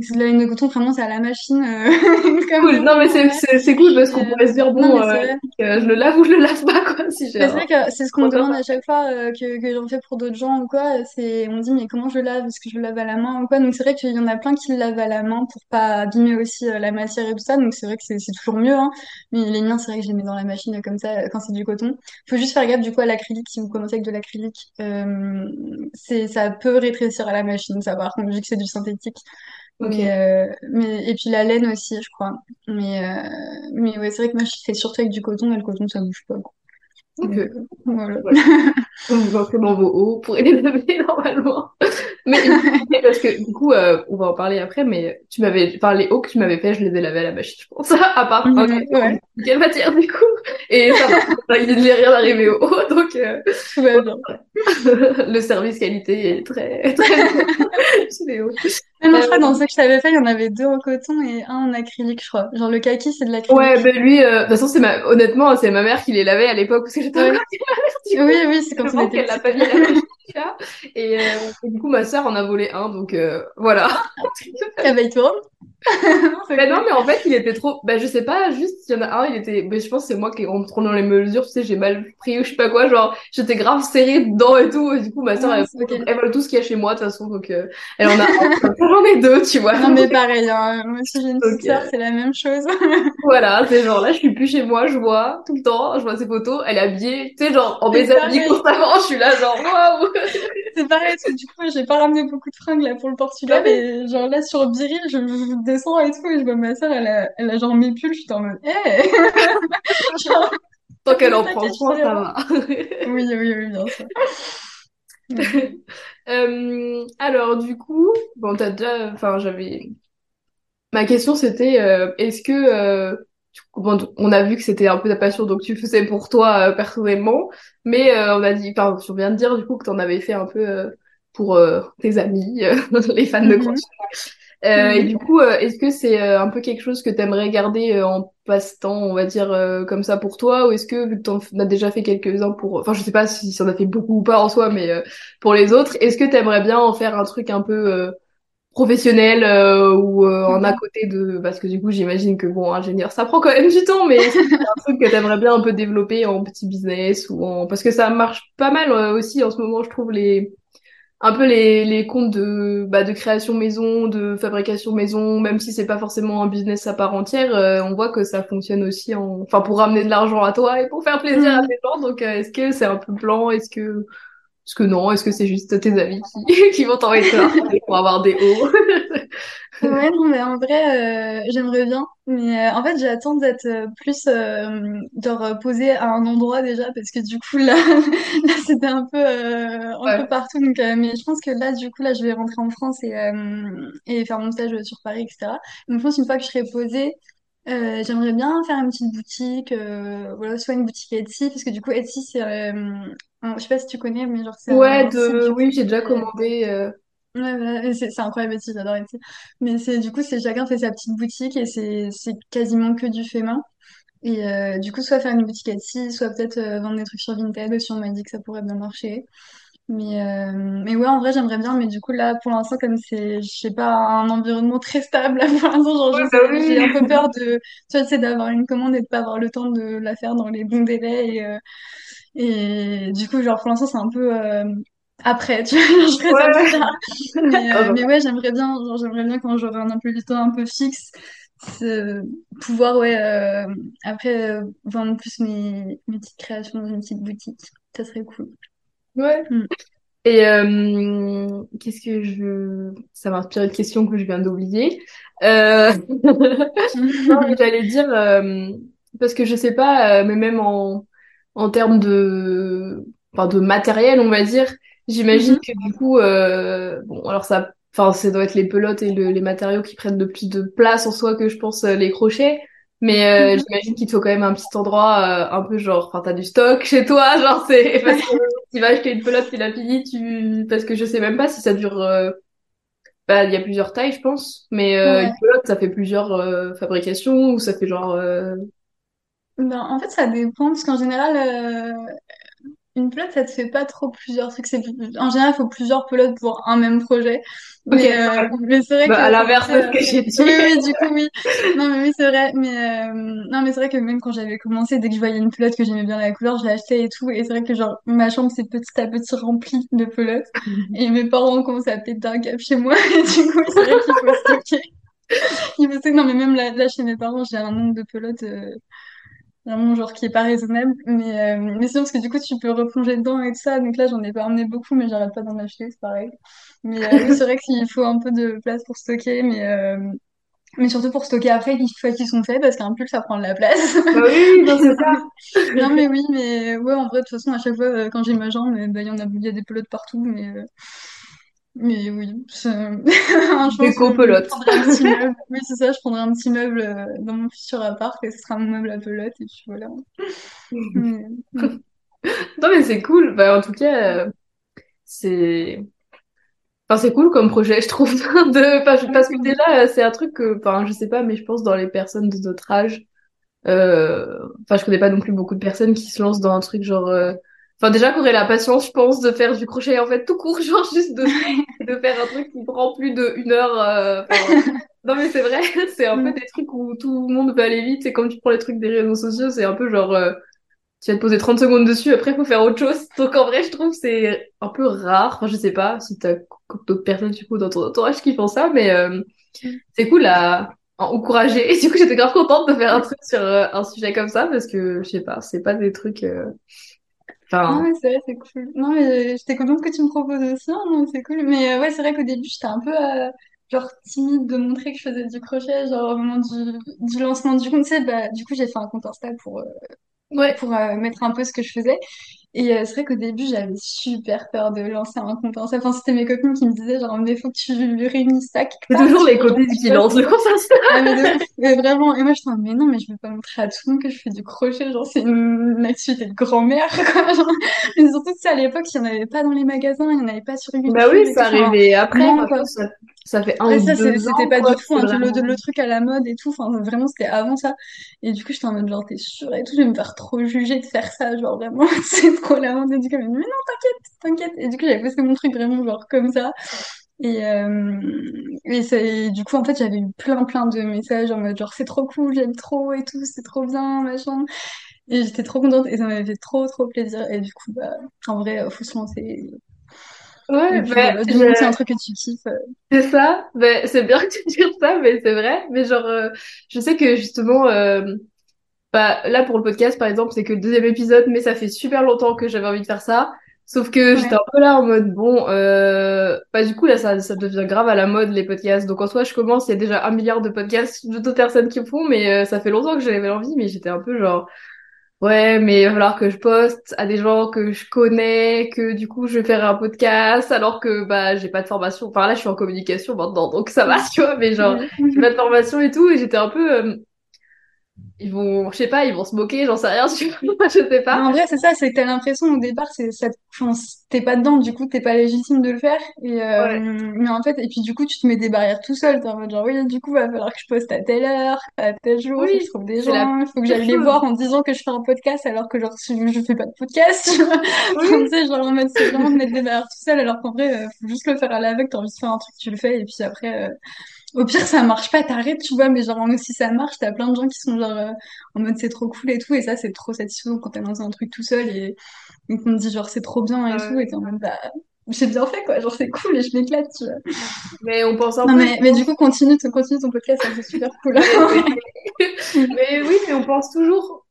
B: De la laine de coton. Vraiment, c'est à la machine, euh,
A: Cool. Non mais
B: ma
A: c'est cool parce qu'on
B: euh,
A: pourrait se dire
B: non,
A: bon, euh, euh, je le lave ou je le lave pas quoi si
B: c'est vrai que c'est ce qu'on me demande à chaque fois euh, que, que j'en fais pour d'autres gens ou quoi. C'est, on me dit, mais comment je lave? Est-ce que je le lave à la main ou quoi? Donc c'est vrai qu'il y en a plein qui le lavent à la main pour pas abîmer aussi euh, la matière et tout ça. Donc c'est vrai que c'est toujours mieux, hein. Mais les miens, c'est vrai que je les mets dans la machine euh, comme ça euh, quand c'est du coton. Faut juste faire gaffe du coup à l'acrylique. Si vous commencez avec de l'acrylique, euh, ça peut rétrécir à la machine, ça par contre, vu que c'est du synthétique.
A: Ok.
B: euh, mais, et puis la laine aussi, je crois. Mais, euh, mais ouais, c'est vrai que moi, je fais surtout avec du coton et le coton, ça bouge pas. Donc, euh, voilà.
A: Ouais. Vous entrez dans vos hauts pour les laver normalement. Mais parce que du coup, euh, on va en parler après, mais tu m'avais, enfin les hauts que tu m'avais fait, je les ai lavés à la machine, je pense. À part
B: Mhm, ouais,
A: quelle matière du coup. Et ça va, il n'est rien arrivé au haut, donc euh,
B: bien.
A: le service qualité est très très chez les hauts.
B: Mais non, je crois
A: Euh,
B: dans ceux que je t'avais fait, il y en avait deux en coton et un en acrylique, je crois. Genre le kaki, c'est de
A: ouais,
B: l'acrylique.
A: ben lui, euh, de toute façon, c'est ma, honnêtement, c'est ma mère qui les lavait à l'époque parce que j'étais
B: Ouais. Oui, oui, c'est quand on était
A: qu'elle l'a pas mis Et, euh, et du coup, ma sœur en a volé un, donc euh, voilà.
B: Non, c'est
A: Ben non, mais en fait, il était trop. Ben je sais pas, juste, il y en a un, il était. Ben je pense que c'est moi qui, en me trop dans les mesures, tu sais, j'ai mal pris ou je sais pas quoi, genre, j'étais grave serrée dedans et tout, et du coup, ma soeur, elle, elle vole tout ce qu'il y a chez moi, de toute façon, donc, euh, elle en a j'en ai deux, tu vois.
B: Non, mais pareil, hein. Moi aussi, j'ai une
A: Donc,
B: petite sœur,
A: euh,
B: c'est la même chose.
A: voilà, c'est genre là, je suis plus chez moi, je vois tout le temps, je vois ses photos, elle est habillée, tu sais, genre, en déshabillée
B: pareil.
A: constamment, je suis là, genre, waouh!
B: c'est pareil, parce que du coup, j'ai pas ramené beaucoup de fringues là pour le Portugal. Et genre là, sur Biril, je, je descends et tout, et je vois ma soeur, elle a, elle a genre mes pulls, je suis en mode, hé!
A: Tant qu'elle en prend soin, ça va.
B: oui, oui, oui, bien sûr.
A: euh, alors, du coup, bon, t'as déjà, enfin, j'avais, ma question c'était, euh, est-ce que, euh, on a vu que c'était un peu ta passion, donc tu faisais pour toi euh, personnellement, mais on a dit, enfin, tu viens de dire du coup que t'en avais fait un peu pour tes amis, les fans de mm euh, et du coup, euh, est-ce que c'est euh, un peu quelque chose que tu aimerais garder en passe-temps, on va dire comme ça pour toi, ou est-ce que vu que t'en as déjà fait quelques-uns pour, enfin je sais pas si, si on a fait beaucoup ou pas en soi, mais pour les autres, est-ce que tu aimerais bien en faire un truc un peu professionnel ou en à côté de, parce que du coup j'imagine que bon ingénieur ça prend quand même du temps, mais c'est un truc que t'aimerais bien un peu développer en petit business ou en, parce que ça marche pas mal aussi en ce moment, je trouve les un peu les, les comptes de, bah, de création maison, de fabrication maison, même si c'est pas forcément un business à part entière, euh, on voit que ça fonctionne aussi en, enfin, pour ramener de l'argent à toi et pour faire plaisir à mm. tes gens. Donc, euh, est-ce que c'est un peu blanc? Est-ce que, est-ce que non? Est-ce que c'est juste tes amis qui, qui vont t'envoyer pour avoir des hauts?
B: Ouais, non, mais en vrai, euh, j'aimerais bien. Mais euh, en fait, j'attends d'être euh, plus euh, genre posée à un endroit déjà, parce que du coup, là, là c'était un peu, un peu partout. Donc, mais je pense que là, du coup, là, je vais rentrer en France et, et faire mon stage sur Paris, etc. Donc, je pense une fois que je serai posée, j'aimerais bien faire une petite boutique, voilà, soit une boutique Etsy, parce que du coup, Etsy, c'est, je sais pas si tu connais, mais genre, c'est
A: Ouais, de... oui, j'ai déjà commandé.
B: Ouais, c'est incroyable aussi, j'adore Etsy. Mais c'est du coup, c'est chacun fait sa petite boutique et c'est c'est quasiment que du fait main. Et euh, du coup, soit faire une boutique Etsy, soit peut-être euh, vendre des trucs sur Vinted aussi, on m'a dit que ça pourrait bien marcher. Mais, euh, mais ouais, en vrai, j'aimerais bien. Mais du coup, là, pour l'instant, comme c'est, je sais pas, un environnement très stable, pour l'instant, genre, bah j'ai un peu peur de, tu vois, d'avoir une commande et de pas avoir le temps de la faire dans les bons délais. Et, et du coup, genre, pour l'instant, c'est un peu après, tu vois, je ferai ça plus tard. Mais, euh, mais ouais, j'aimerais bien, genre, j'aimerais bien quand j'aurai un emploi du temps un peu fixe, pouvoir, ouais, euh, après, euh, vendre plus mes, mes petites créations dans une petite boutique. Ça serait cool.
A: Ouais. Mm. Et euh, qu'est-ce que je... Ça m'a inspiré une question que je viens d'oublier. Euh... J'allais dire, euh, parce que je sais pas, mais même en, en termes de, enfin, de matériel, on va dire, J'imagine mhm. que du coup, euh, bon, alors ça, enfin, ça doit être les pelotes et les matériaux qui prennent le plus de place en soi que je pense euh, les crochets. Mais euh, mhm. j'imagine qu'il te faut quand même un petit endroit euh, un peu genre, enfin, t'as du stock chez toi, genre c'est parce que tu vas acheter une pelote, tu l'as fini, tu, parce que je sais même pas si ça dure. Euh, bah, il y a plusieurs tailles, je pense, mais une pelote, ça fait plusieurs fabrications ou ça fait genre.
B: Ben, en fait, ça dépend parce qu'en général, une pelote, ça te fait pas trop plusieurs trucs. C'est en général, il faut plusieurs pelotes pour un même projet. Mais, euh, mais c'est vrai bah, que
A: à l'inverse de ce que j'ai dit.
B: Oui, oui, du coup, oui. Non, mais oui, c'est vrai. Mais euh... non, mais c'est vrai que même quand j'avais commencé, dès que je voyais une pelote que j'aimais bien la couleur, je l'achetais et tout. Et c'est vrai que genre ma chambre s'est petit à petit remplie de pelotes. et mes parents ont commencé à péter un cap chez moi. Et du coup, c'est vrai qu'il faut stocker. Il faut stocker. Non, mais même là, là chez mes parents, j'ai un nombre de pelotes. Euh vraiment genre qui est pas raisonnable. Mais euh, mais c'est parce que du coup tu peux replonger dedans et tout ça. Donc là j'en ai pas emmené beaucoup mais j'arrête pas d'en acheter c'est pareil. Mais euh, c'est vrai qu'il faut un peu de place pour stocker mais euh, mais surtout pour stocker après une fois qu'ils sont faits parce qu'un pull ça prend de la place.
A: Bah oui c'est ça.
B: Non mais oui mais ouais en vrai de toute façon à chaque fois quand j'ai ma jambe bah, il y en a il y a des pelotes partout mais mais oui, un
A: jour, pelote.
B: un petit meuble. Oui, c'est ça, je prendrai un petit meuble euh, dans mon futur appart et ce sera mon meuble à pelote et puis voilà.
A: non mais c'est cool. Bah, en tout cas, euh, c'est Enfin, c'est cool comme projet, je trouve, de parce que déjà c'est un truc que, enfin, je sais pas, mais je pense dans les personnes de notre âge, euh... enfin, je connais pas non plus beaucoup de personnes qui se lancent dans un truc genre euh, Enfin, déjà, qu'aurait la patience, je pense, de faire du crochet, en fait, tout court, genre juste de, de faire un truc qui prend plus de une heure. Euh, non, mais c'est vrai, c'est un peu mm. des trucs où tout le monde veut aller vite. C'est comme tu prends les trucs des réseaux sociaux, c'est un peu genre, euh, tu vas te poser 30 secondes dessus, après, il faut faire autre chose. Donc, en vrai, je trouve c'est un peu rare. Enfin, je sais pas si t'as d'autres personnes, du coup, dans ton entourage qui font ça, mais euh, mm. c'est cool à encourager. Et du coup, j'étais grave contente de faire un truc sur un sujet comme ça parce que, je sais pas, c'est pas des trucs
B: Non, mais c'est vrai, c'est cool. Non, mais j'étais contente que tu me proposes aussi, hein, non, c'est cool. Mais euh, ouais, c'est vrai qu'au début, j'étais un peu euh, genre timide de montrer que je faisais du crochet, genre au moment du, du lancement du compte, bah, du coup, j'ai fait un compte Insta pour, euh,
A: ouais.
B: pour euh, mettre un peu ce que je faisais. Et euh, c'est vrai qu'au début, j'avais super peur de lancer un compte Insta. Enfin, c'était mes copines qui me disaient, genre, mais faut que tu réunisses ça
A: C'est toujours les copines qui lancent le compte Insta.
B: Ah, mais vraiment. Et moi, je suis en mode, mais non, mais je vais pas montrer à tout le monde que je fais du crochet. Genre, c'est une, une activité de grand-mère, quoi. Genre, mais surtout ça, à l'époque, il y en avait pas dans les magasins, il y en avait pas sur
A: Bah oui,
B: YouTube
A: c'est
B: tout. Enfin,
A: arrivé après.
B: quoi.
A: ça, ça fait un
B: Ouais,
A: ou
B: ça, c'était pas
A: quoi,
B: du tout hein, le,
A: vraiment...
B: le, le truc à la mode et tout. Enfin, vraiment, c'était avant ça. Et du coup, j'étais en mode, genre, t'es sûre et tout, je vais me faire trop juger de faire ça. Genre, vraiment, c'est trop la honte. Et du coup, elle m'a dit, mais non, t'inquiète, t'inquiète. Et du coup, j'avais posté mon truc vraiment, genre, comme ça. Et, euh, et, du coup, en fait, j'avais eu plein, plein de messages en mode, genre, c'est trop cool, j'aime trop et tout, c'est trop bien, machin. Et j'étais trop contente et ça m'avait fait trop, trop plaisir. Et du coup, bah, en vrai, euh, faut se lancer.
A: Ouais, bah,
B: que c'est un
A: je-
B: truc que tu kiffes. euh,
A: c'est ça. Bah, c'est bien que tu dises ça, mais c'est vrai. Mais genre, euh, je sais que justement, euh, bah, là pour le podcast, par exemple, c'est que le deuxième épisode, mais ça fait super longtemps que j'avais envie de faire ça. Sauf que j'étais un peu là en mode, bon, euh, bah du coup là, ça, ça devient grave à la mode, les podcasts. Donc en soi, je commence, il y a déjà un milliard de podcasts d'autres personnes qui font, mais euh, ça fait longtemps que j'avais envie, mais j'étais un peu genre... Ouais, mais il va falloir que je poste à des gens que je connais, que du coup je vais faire un podcast, alors que bah j'ai pas de formation. Enfin là, je suis en communication maintenant, donc ça va, tu vois. Mais genre, j'ai pas de formation et tout, et j'étais un peu, euh, ils vont, je sais pas, ils vont se moquer, j'en sais rien, je sais pas.
B: en vrai, c'est ça, c'est que t'as l'impression au départ, c'est ça, t'es pas dedans, du coup, t'es pas légitime de le faire. Et euh,
A: Ouais.
B: mais en fait, et puis du coup, tu te mets des barrières tout seul. T'es en mode genre, oui, du coup, va falloir que je poste à telle heure, à tel jour, faut que je
A: Oui,
B: trouve des gens, il faut que j'aille les voir en disant que je fais un podcast alors que genre je, je fais pas de podcast. tu vois.
A: Oui,
B: sais, genre en mode c'est vraiment de mettre des barrières tout seul alors qu'en vrai, euh, faut juste le faire à l'aveugle. T'as envie de faire un truc, tu le fais et puis après. euh, au pire, ça marche pas, t'arrêtes, tu vois, mais genre, même si ça marche, t'as plein de gens qui sont genre euh, en mode c'est trop cool et tout, et ça, c'est trop satisfaisant quand t'es dans un truc tout seul et, et qu'on te dit genre c'est trop bien et tout, et t'es en mode bah j'ai bien fait quoi, genre c'est cool et je m'éclate, tu vois.
A: mais on pense un
B: Non, mais, mais du coup, continue, ton- continue ton podcast, ça c'est super cool.
A: Mais... mais oui, mais on pense toujours.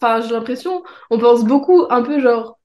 A: Enfin, j'ai l'impression, on pense beaucoup, un peu genre.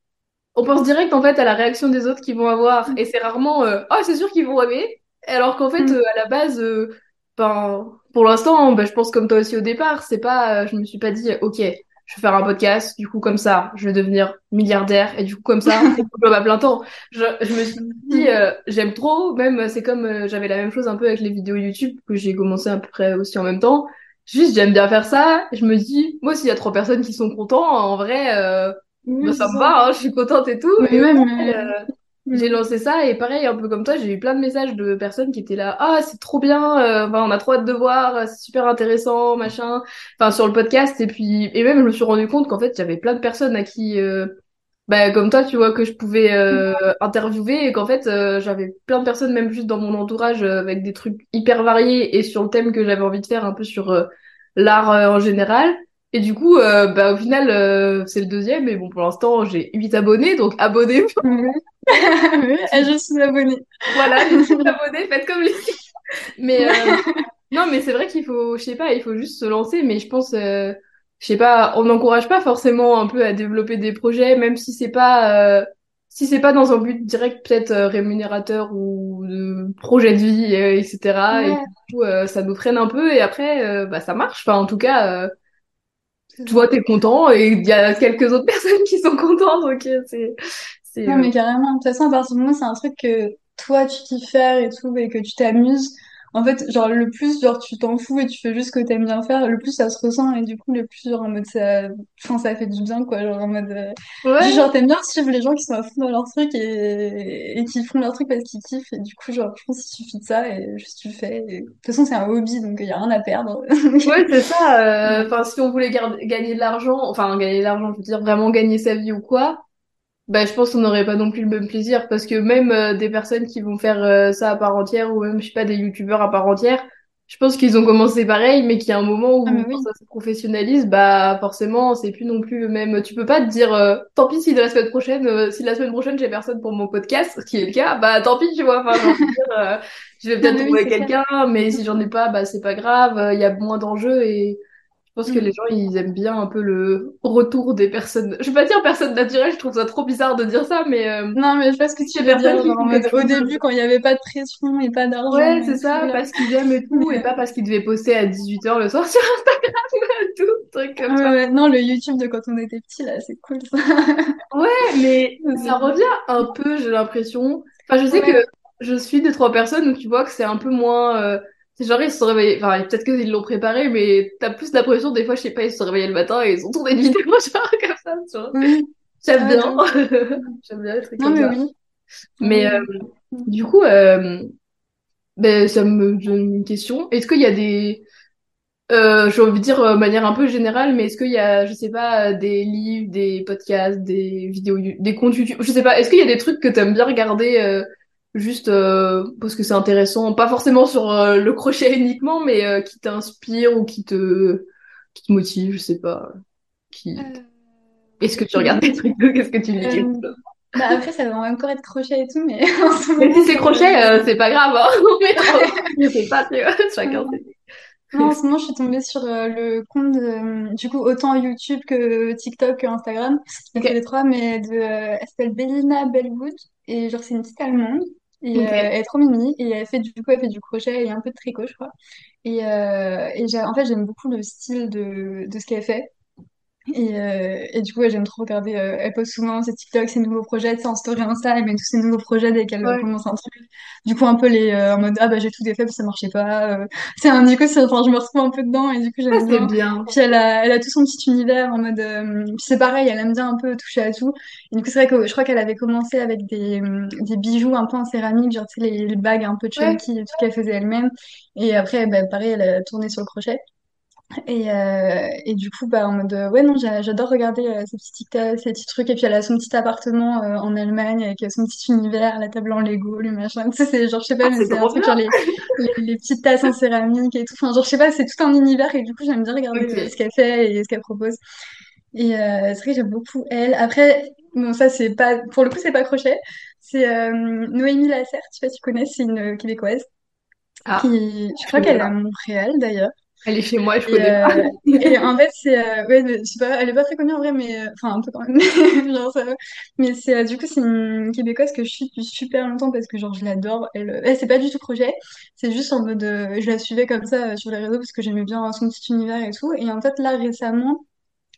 A: On pense direct en fait à la réaction des autres qu'ils vont avoir et c'est rarement euh, oh c'est sûr qu'ils vont aimer alors qu'en fait euh, à la base euh, ben pour l'instant ben, je pense comme toi aussi au départ c'est pas euh, je me suis pas dit ok je vais faire un podcast du coup comme ça je vais devenir milliardaire et du coup comme ça c'est job à plein temps. Je, je me suis dit euh, j'aime trop même c'est comme euh, j'avais la même chose un peu avec les vidéos YouTube que j'ai commencé à peu près aussi en même temps. Juste j'aime bien faire ça. Je me dis moi s'il y a trois personnes qui sont contents en vrai euh, bah, ça me va, hein, je suis contente et tout.
B: Mais
A: Et
B: même, euh,
A: euh, j'ai
B: mm,
A: lancé ça et pareil, un peu comme toi, j'ai eu plein de messages de personnes qui étaient là. Ah, c'est trop bien, euh, enfin, on a trop hâte de voir, euh, c'est super intéressant, machin. Enfin, sur le podcast. Et puis, et même, je me suis rendu compte qu'en fait, j'avais plein de personnes à qui, euh, bah, comme toi, tu vois, que je pouvais euh, interviewer et qu'en fait, euh, j'avais plein de personnes, même juste dans mon entourage, avec des trucs hyper variés et sur le thème que j'avais envie de faire, un peu sur l'art euh, en général. Et du coup, euh, bah, au final, euh, c'est le deuxième. Mais bon, pour l'instant, j'ai 8 abonnés, donc abonnez-vous.
B: ah, je suis abonnée.
A: Voilà, les 8 abonnés, faites comme les... Mais euh, non, mais c'est vrai qu'il faut, je sais pas, il faut juste se lancer. Mais je pense, euh, je sais pas, on n'encourage pas forcément un peu à développer des projets, même si c'est pas, euh, si c'est pas dans un but direct, peut-être euh, rémunérateur ou de projet de vie, euh, etc. Et du coup, euh, ça nous freine un peu. Et après, euh, bah, ça marche. Enfin, en tout cas, euh, toi, t'es content et il y a quelques autres personnes qui sont contentes. Donc, euh, c'est, c'est,
B: Non,
A: euh,
B: mais carrément. De toute façon, à partir du moment c'est un truc que toi, tu kiffes faire et tout, et que tu t'amuses, en fait, genre, le plus, genre, tu t'en fous et tu fais juste ce que t'aimes bien faire, le plus ça se ressent, et du coup, le plus, genre, en mode, ça, enfin, ça fait du bien, quoi, genre, en mode, euh,
A: ouais.
B: genre, t'aimes bien suivre les gens qui sont à fond dans leur truc et, et qui font leur truc parce qu'ils kiffent, et du coup, genre, je pense qu'il suffit de ça, et juste tu le fais, et de toute façon, c'est un hobby, donc il y a rien à perdre.
A: Ouais, c'est ça. euh. Enfin, si on voulait gagner de l'argent, enfin gagner de l'argent, je veux dire vraiment gagner sa vie ou quoi, bah je pense qu'on n'aurait pas non plus le même plaisir parce que même euh, des personnes qui vont faire euh, ça à part entière ou même je sais pas des youtubeurs à part entière, je pense qu'ils ont commencé pareil, mais qu'il y a un moment
B: Ah,
A: où quand
B: oui.
A: ça se professionnalise, bah forcément c'est plus non plus le même. Tu peux pas te dire euh, tant pis si de la semaine prochaine, euh, si la semaine prochaine j'ai personne pour mon podcast, ce qui est le cas, bah tant pis tu vois. Enfin, de dire, euh, je vais
B: Non,
A: peut-être trouver quelqu'un, mais si j'en ai pas, bah c'est pas grave. euh, Il y a moins d'enjeux et pense que
B: Mm.
A: les gens, ils aiment bien un peu le retour des personnes. Je vais pas dire personnes naturelles, je trouve ça trop bizarre de dire ça, mais euh,
B: Non, mais je ce que tu veux dire. Genre, mode, au début, quand il n'y avait pas de pression et pas d'argent
A: Ouais, c'est ça, parce qu'ils aiment et tout, et pas parce qu'ils devaient poster à 18h le soir sur Instagram et tout, truc comme
B: Ouais,
A: ça.
B: ouais. Non, le YouTube de quand on était petit, là, c'est cool, ça.
A: Ouais, mais ça revient un peu, j'ai l'impression. Enfin, je sais que je suis des trois personnes où tu vois que c'est un peu moins. euh, C'est genre, ils se sont réveillés. Enfin, peut-être qu'ils l'ont préparé, mais t'as plus l'impression, des fois, je sais pas, ils se sont réveillés le matin et ils ont tourné une vidéo, genre, comme ça, tu vois.
B: Oui.
A: J'aime
B: de
A: bien. J'aime bien les trucs
B: Non,
A: comme
B: mais
A: ça.
B: oui.
A: Mais
B: Oui,
A: euh, du coup, euh, ben, ça me donne une question. Est-ce qu'il y a des. Euh, j'ai envie de dire euh, de manière un peu générale, mais est-ce qu'il y a, je sais pas, euh, des livres, des podcasts, des vidéos, des comptes YouTube, je sais pas, est-ce qu'il y a des trucs que t'aimes bien regarder euh, juste euh, parce que c'est intéressant, pas forcément sur euh, le crochet uniquement, mais euh, qui t'inspire ou qui te, qui te motive, je sais pas, qui...
B: Euh,
A: Est-ce que tu regardes
B: oui.
A: des trucs, qu'est-ce que tu lis
B: Euh, bah après, ça va encore être crochet et tout, mais en ce
A: Mais
B: moment,
A: si c'est crochet, euh, c'est pas grave, hein, mais je sais pas, tu vois, chacun.
B: Non, en ce moment, je suis tombée sur euh, le compte de, du coup, autant YouTube que TikTok que Instagram. Elle
A: Ok,
B: fait les trois, mais de, euh, elle s'appelle Bellina Bellwood. Et genre, c'est une petite Allemande. Et euh,
A: ok,
B: elle est trop mimi. Et elle fait du coup, elle fait du crochet et un peu de tricot, je crois. Et, euh, et en fait, j'aime beaucoup le style de, de ce qu'elle fait. Et, euh, et du coup, ouais, j'aime trop regarder. euh, elle poste souvent ses TikTok, ses nouveaux projets, sais, en story Insta, elle met tous ses nouveaux projets dès qu'elle
A: ouais.
B: commence un truc. Du coup, un peu les euh, en mode ah bah j'ai tout défait, puis ça marchait pas. euh. C'est un du coup, c'est- enfin, je me retrouve un peu dedans et du coup, j'aime
A: c'est
B: bien.
A: bien.
B: Puis elle a, elle a tout son petit univers en mode. euh, puis c'est pareil, elle aime bien un peu toucher à tout. Et du coup, c'est vrai que je crois qu'elle avait commencé avec des, euh, des bijoux un peu en céramique, genre tu sais, les, les bagues un peu
A: Ouais.
B: chunky et tout qu'elle faisait elle-même. Et après, bah, pareil, elle a tourné sur le crochet. Et, euh, et du coup, bah, en mode, euh, ouais, non, j'a- j'adore regarder euh, ces petits TikTok, ces petits trucs. Et puis, elle a son petit appartement euh, en Allemagne avec euh, son petit univers, la table en Lego, le machin. Tu sais, c'est genre, je sais
A: Ah,
B: pas, mais
A: c'est
B: un truc genre les, les, les petites tasses en céramique et tout. Enfin, genre, je sais pas, c'est tout un univers. Et du coup, j'aime bien regarder ce qu'elle fait et ce qu'elle propose. Et c'est vrai que j'aime beaucoup elle. Après, bon, ça, c'est pas, pour le coup, c'est pas crochet. C'est Noémie Lasserre, tu sais, tu connais, c'est une Québécoise
A: Ah,
B: qui, je
A: je
B: crois qu'elle est à. Montréal d'ailleurs.
A: Elle est chez moi, je
B: Et,
A: connais pas.
B: euh, et en fait, c'est. euh, ouais, mais je sais pas, elle est pas très connue en vrai, mais. euh, Enfin, un peu quand même. Genre, ça va. Mais c'est, du coup, c'est une Québécoise que je suis depuis super longtemps parce que, genre, je l'adore. Elle, elle c'est pas du tout projet. C'est juste en mode. je la suivais comme ça sur les réseaux parce que j'aimais bien son petit univers et tout. Et en fait, là, récemment,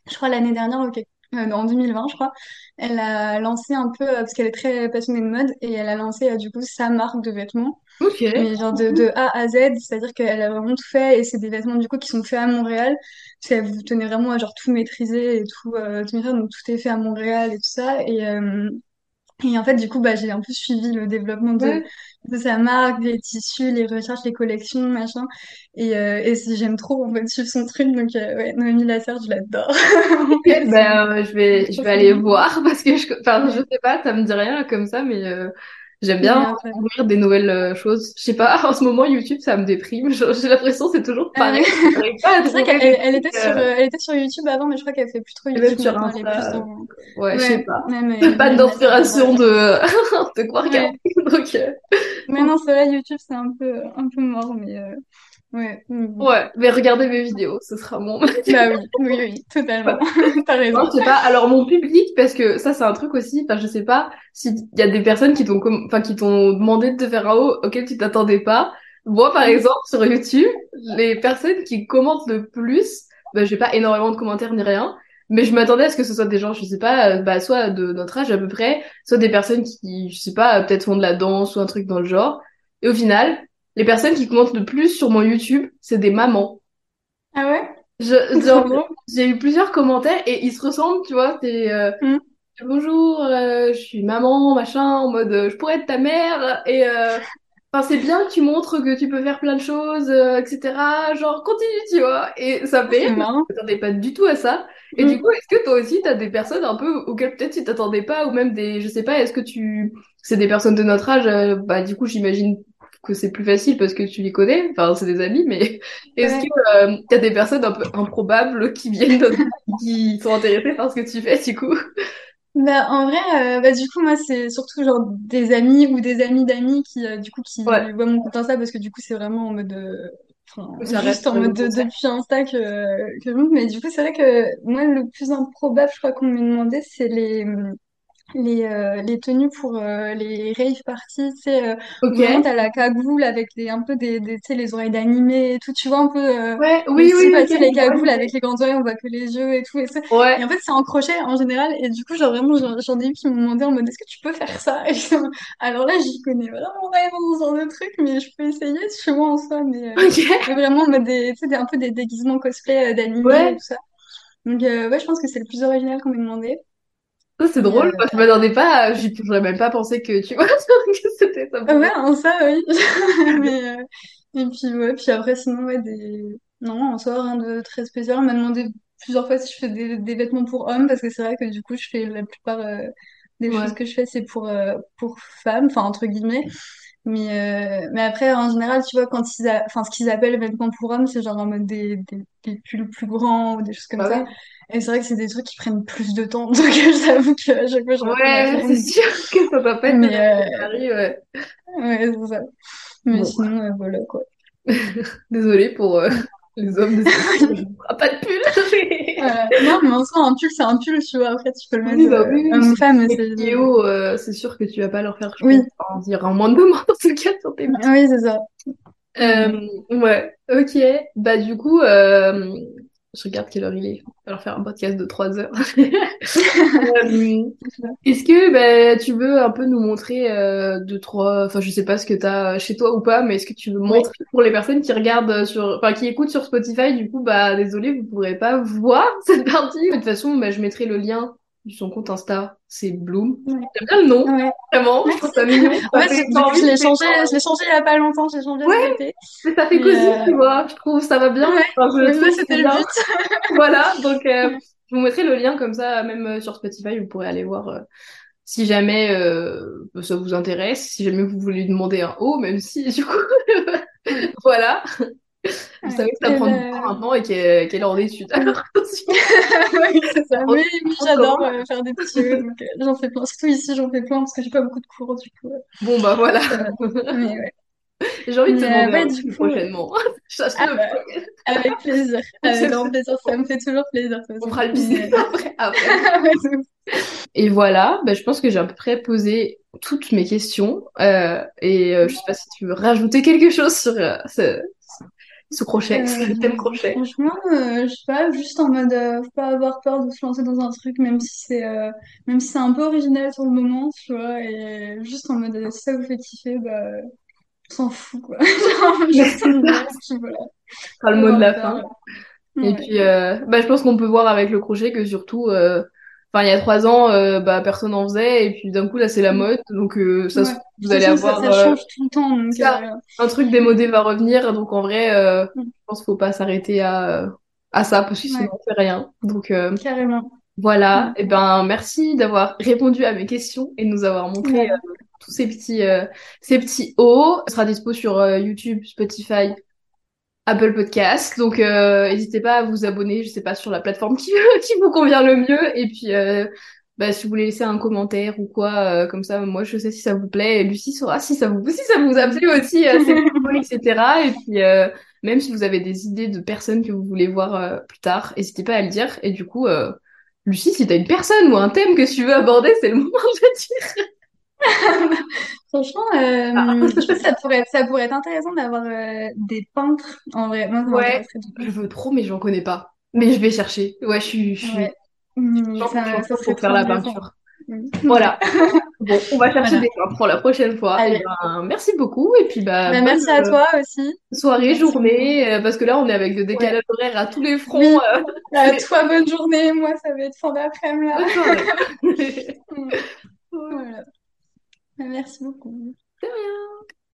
B: je crois l'année dernière, ok, euh, en 2020, je crois, elle a lancé un peu, euh, parce qu'elle est très passionnée de mode, et elle a lancé, euh, du coup, sa marque de vêtements
A: Ok.
B: mais genre de, de A à Z, c'est-à-dire qu'elle a vraiment tout fait et c'est des vêtements du coup qui sont faits à Montréal, parce qu'elle vous tenait vraiment à genre tout maîtriser et tout, euh, tout maîtriser, donc tout est fait à Montréal et tout ça. Et, euh, et en fait, du coup, bah, j'ai un peu suivi le développement de,
A: Ouais.
B: de sa marque, les tissus, les recherches, les collections, machin. Et, euh, et j'aime trop en fait suivre son truc, donc euh, ouais, Noémie Lasserre, je l'adore.
A: Ben, je vais, je vais aller voir parce que je, enfin, je sais pas, ça me dit rien comme ça, mais j'aime
B: mais
A: bien
B: un peu.
A: découvrir des nouvelles euh, choses. Je sais pas, en ce moment, YouTube, ça me déprime. J'ai l'impression que c'est toujours
B: Ah
A: pareil.
B: ouais. C'est vrai qu'elle elle était sur,
A: euh,
B: euh, elle était sur YouTube avant, mais je crois qu'elle fait plus trop YouTube
A: sur
B: maintenant. Elle est plus
A: Insta.
B: dans.
A: Ouais, je sais
B: Ouais,
A: pas.
B: euh,
A: Pas d'inspiration de, de croire qu'elle
B: Ouais.
A: Donc, euh,
B: Maintenant, c'est vrai, YouTube, c'est un peu, un peu mort, mais euh, ouais. mais bon.
A: ouais, mais regardez mes vidéos, ce sera mon.
B: Bah oui, oui, oui, totalement. T'as
A: Non,
B: raison.
A: je sais pas. Alors mon public, parce que ça c'est un truc aussi. Enfin, je sais pas s'il y a des personnes qui t'ont, enfin, qui t'ont demandé de te faire un haut auquel tu t'attendais pas. Moi, par
B: Mm.
A: exemple, sur YouTube, les personnes qui commentent le plus, bah, j'ai pas énormément de commentaires ni rien, mais je m'attendais à ce que ce soit des gens, je sais pas, euh, bah, soit de notre âge à peu près, soit des personnes qui, je sais pas, euh, peut-être font de la danse ou un truc dans le genre. Et au final, les personnes qui commentent le plus sur mon YouTube, c'est des mamans.
B: Ah ouais?
A: Je, j'ai eu plusieurs commentaires et ils se ressemblent, tu vois. C'est euh,
B: Mm.
A: bonjour, euh, je suis maman, machin, en mode euh, je pourrais être ta mère et euh, enfin c'est bien que tu montres que tu peux faire plein de choses, euh, etc. Genre continue, tu vois. Et ça fait je m'attendais pas du tout à ça. Et du
B: Mm.
A: coup, est-ce que toi aussi t'as des personnes un peu auxquelles peut-être tu t'attendais pas ou même des, je sais pas, est-ce que tu, c'est des personnes de notre âge, euh, bah du coup j'imagine que c'est plus facile parce que tu les connais, enfin c'est des amis, mais est-ce que euh, t'as des personnes un peu improbables qui viennent, qui sont intéressées par ce que tu fais, du coup?
B: Bah, en vrai, euh, bah, du coup, moi, c'est surtout genre des amis ou des amis d'amis qui, euh, du coup, qui
A: Ouais,
B: voient mon compte Insta parce que du coup, c'est vraiment en mode. euh, Enfin, juste en mode de, depuis Insta que, que mais du coup c'est vrai que moi le plus improbable je crois qu'on m'ait demandé c'est les les, euh, les tenues pour euh, les rave parties, tu sais, euh,
A: Ok.
B: vraiment t'as la cagoule avec les, un peu des, des les oreilles d'animé et tout, tu vois un peu euh,
A: Ouais, oui, oui,
B: sais, les cagoules
A: l'idée.
B: avec les grandes oreilles, on voit que les yeux et tout, et, ça. et
A: Ouais.
B: en fait c'est en crochet en général, et du coup genre vraiment j'en ai eu qui m'ont demandé en mode est-ce que tu peux faire ça? Et alors là j'y connais vraiment rien dans ce genre de truc, mais je peux essayer chez moi en soi, mais, euh,
A: Ok.
B: mais vraiment en mode des, des, un peu des déguisements cosplay euh, d'animé et
A: Ouais.
B: tout ça. Donc ouais je pense que c'est le plus original qu'on m'ait demandé.
A: Ça, c'est drôle.
B: euh,
A: Moi, je m'attendais pas. j'aurais même pas pensé que tu vois que c'était ça
B: Ah Ouais, en ça, oui. Mais, euh, et puis, ouais, puis après, sinon, ouais, des... Non, en soi, rien de très spécial. On m'a demandé plusieurs fois si je fais des, des vêtements pour hommes, parce que c'est vrai que du coup, je fais la plupart euh, des choses que je fais, c'est pour, euh, pour femmes, enfin, entre guillemets. Mais, euh, mais après, en général, tu vois, quand ils a... enfin, ce qu'ils appellent vêtements pour hommes, c'est genre en mode des, des, des pulls plus grands ou des choses comme
A: Bah
B: ça. Et c'est vrai que c'est des trucs qui prennent plus de temps. Donc, j'avoue qu'à chaque fois, je
A: Ouais, c'est sûr que ça doit pas être
B: Mais, euh,
A: ouais.
B: ouais, c'est ça. Mais
A: Bon,
B: sinon, euh, voilà, quoi.
A: désolée pour euh, les hommes de ferai pas de pull.
B: Voilà. Non, mais en soi, un pull, c'est un pull, tu vois. Après, tu peux le mettre
A: Oui, bah oui, oui, des
B: c'est...
A: c'est sûr que tu vas pas leur faire,
B: Oui,
A: pense, en dire un moins de demandes en tout cas sur tes petits.
B: oui, c'est ça.
A: Euh, ouais, ok. Bah du coup, euh, je regarde quelle heure il est. On va leur faire un podcast de 3 heures. Euh, Est-ce que bah, tu veux un peu nous montrer euh, deux, trois, enfin je sais pas ce que t'as chez toi ou pas, mais est-ce que tu veux montrer pour les personnes qui regardent sur, enfin qui écoutent sur Spotify, du coup bah désolé, vous pourrez pas voir cette partie. De toute façon, bah, je mettrai le lien son compte Insta, c'est Bloom.
B: Ouais.
A: J'aime bien le nom,
B: Ouais.
A: vraiment, je trouve ça mignon.
B: Ouais,
A: fait
B: c'est- je l'ai changé, je l'ai changé il y a pas longtemps, j'ai changé
A: Ouais, mais ça fait cosy,
B: euh,
A: tu vois. Je trouve ça va bien.
B: ouais.
A: Enfin, je
B: c'était le but.
A: Voilà, donc euh, je vous mettrai le lien comme ça, même euh, sur Spotify, vous pourrez aller voir euh, si jamais ça vous intéresse, si jamais vous voulez lui demander un haut, même si du coup, voilà, vous savez que ça prend du temps
B: ben...
A: maintenant et qu'elle qu'elle est en études. Alors,
B: oui, ça.
A: prend
B: j'adore euh, faire des petits jeux, donc euh, j'en fais plein. Surtout ici, j'en fais plein parce que j'ai pas beaucoup de cours, du coup, euh,
A: Bon bah voilà,
B: ouais.
A: j'ai envie de te
B: euh,
A: demander
B: ouais,
A: un
B: du
A: pull
B: coup,
A: prochainement.
B: Ah bah, avec plaisir. Avec grand plaisir, ça me fait toujours plaisir,
A: On fera le business
B: euh,
A: après.
B: ouf.
A: Et voilà, bah, je pense que j'ai à peu près posé toutes mes questions. Euh, et euh, je sais pas si tu veux rajouter quelque chose sur euh, ce, ce crochet, ce thème
B: Euh,
A: crochet.
B: franchement, euh, je sais pas, juste en mode, euh, faut pas avoir peur de se lancer dans un truc, même si c'est, euh, même si c'est un peu original sur le moment, tu vois, et juste en mode, euh, si ça vous fait kiffer, bah, on s'en fout, quoi. Juste puis voilà,
A: sera le mot de la
B: peur.
A: fin. Et
B: Ouais,
A: puis, euh, bah, je pense qu'on peut voir avec le crochet que surtout, euh, enfin, il y a trois ans, euh, bah, personne en faisait. Et puis d'un coup, là, c'est la mode. Donc, euh, ça, se-
B: ouais.
A: Vous allez
B: façon,
A: avoir
B: ça
A: euh,
B: change tout le temps, donc,
A: ça,
B: euh,
A: un truc démodé va revenir. Donc, en vrai, euh, je pense qu'il faut pas s'arrêter à, à ça parce que sinon,
B: ouais,
A: on fait rien. Donc, euh,
B: carrément.
A: Voilà,
B: Mm.
A: et ben merci d'avoir répondu à mes questions et de nous avoir montré
B: Ouais.
A: euh, tous ces petits euh, ces petits hauts. Ce sera dispo sur euh, YouTube, Spotify, Apple Podcast. Donc euh, n'hésitez pas à vous abonner, je sais pas sur la plateforme qui qui vous convient le mieux et puis euh, bah, si vous voulez laisser un commentaire ou quoi euh, comme ça moi je sais si ça vous plaît et Lucie saura si ça vous si ça vous a plu aussi euh, cool, etc. Et puis euh, même si vous avez des idées de personnes que vous voulez voir euh, plus tard, n'hésitez pas à le dire et du coup euh, Lucie, si t'as une personne ou un thème que tu veux aborder, c'est le moment de le dire.
B: Franchement,
A: Ah,
B: euh, que ça pourrait, ça pourrait être intéressant d'avoir euh, des peintres. En vrai, moi,
A: ouais, je veux trop, mais j'en connais pas. Mais je vais chercher. Ouais, je suis, je suis
B: Ouais.
A: 100%
B: ça, ça
A: pour faire la peinture.
B: Mm.
A: Voilà. Bon, on va chercher
B: Voilà.
A: des peintres pour la prochaine fois.
B: Allez.
A: ben, merci beaucoup. Et puis, bah,
B: Bah,
A: bonne
B: merci à
A: euh,
B: toi aussi.
A: soirée,
B: Merci beaucoup.
A: journée, euh, parce que là, on est avec le
B: Ouais.
A: décalage horaire à tous les fronts.
B: Oui.
A: euh,
B: À
A: c'est
B: toi, bonne journée. Moi, ça va être fin d'après-midi là.
A: bonne soirée.
B: Mm. Voilà. Merci beaucoup.
A: De rien.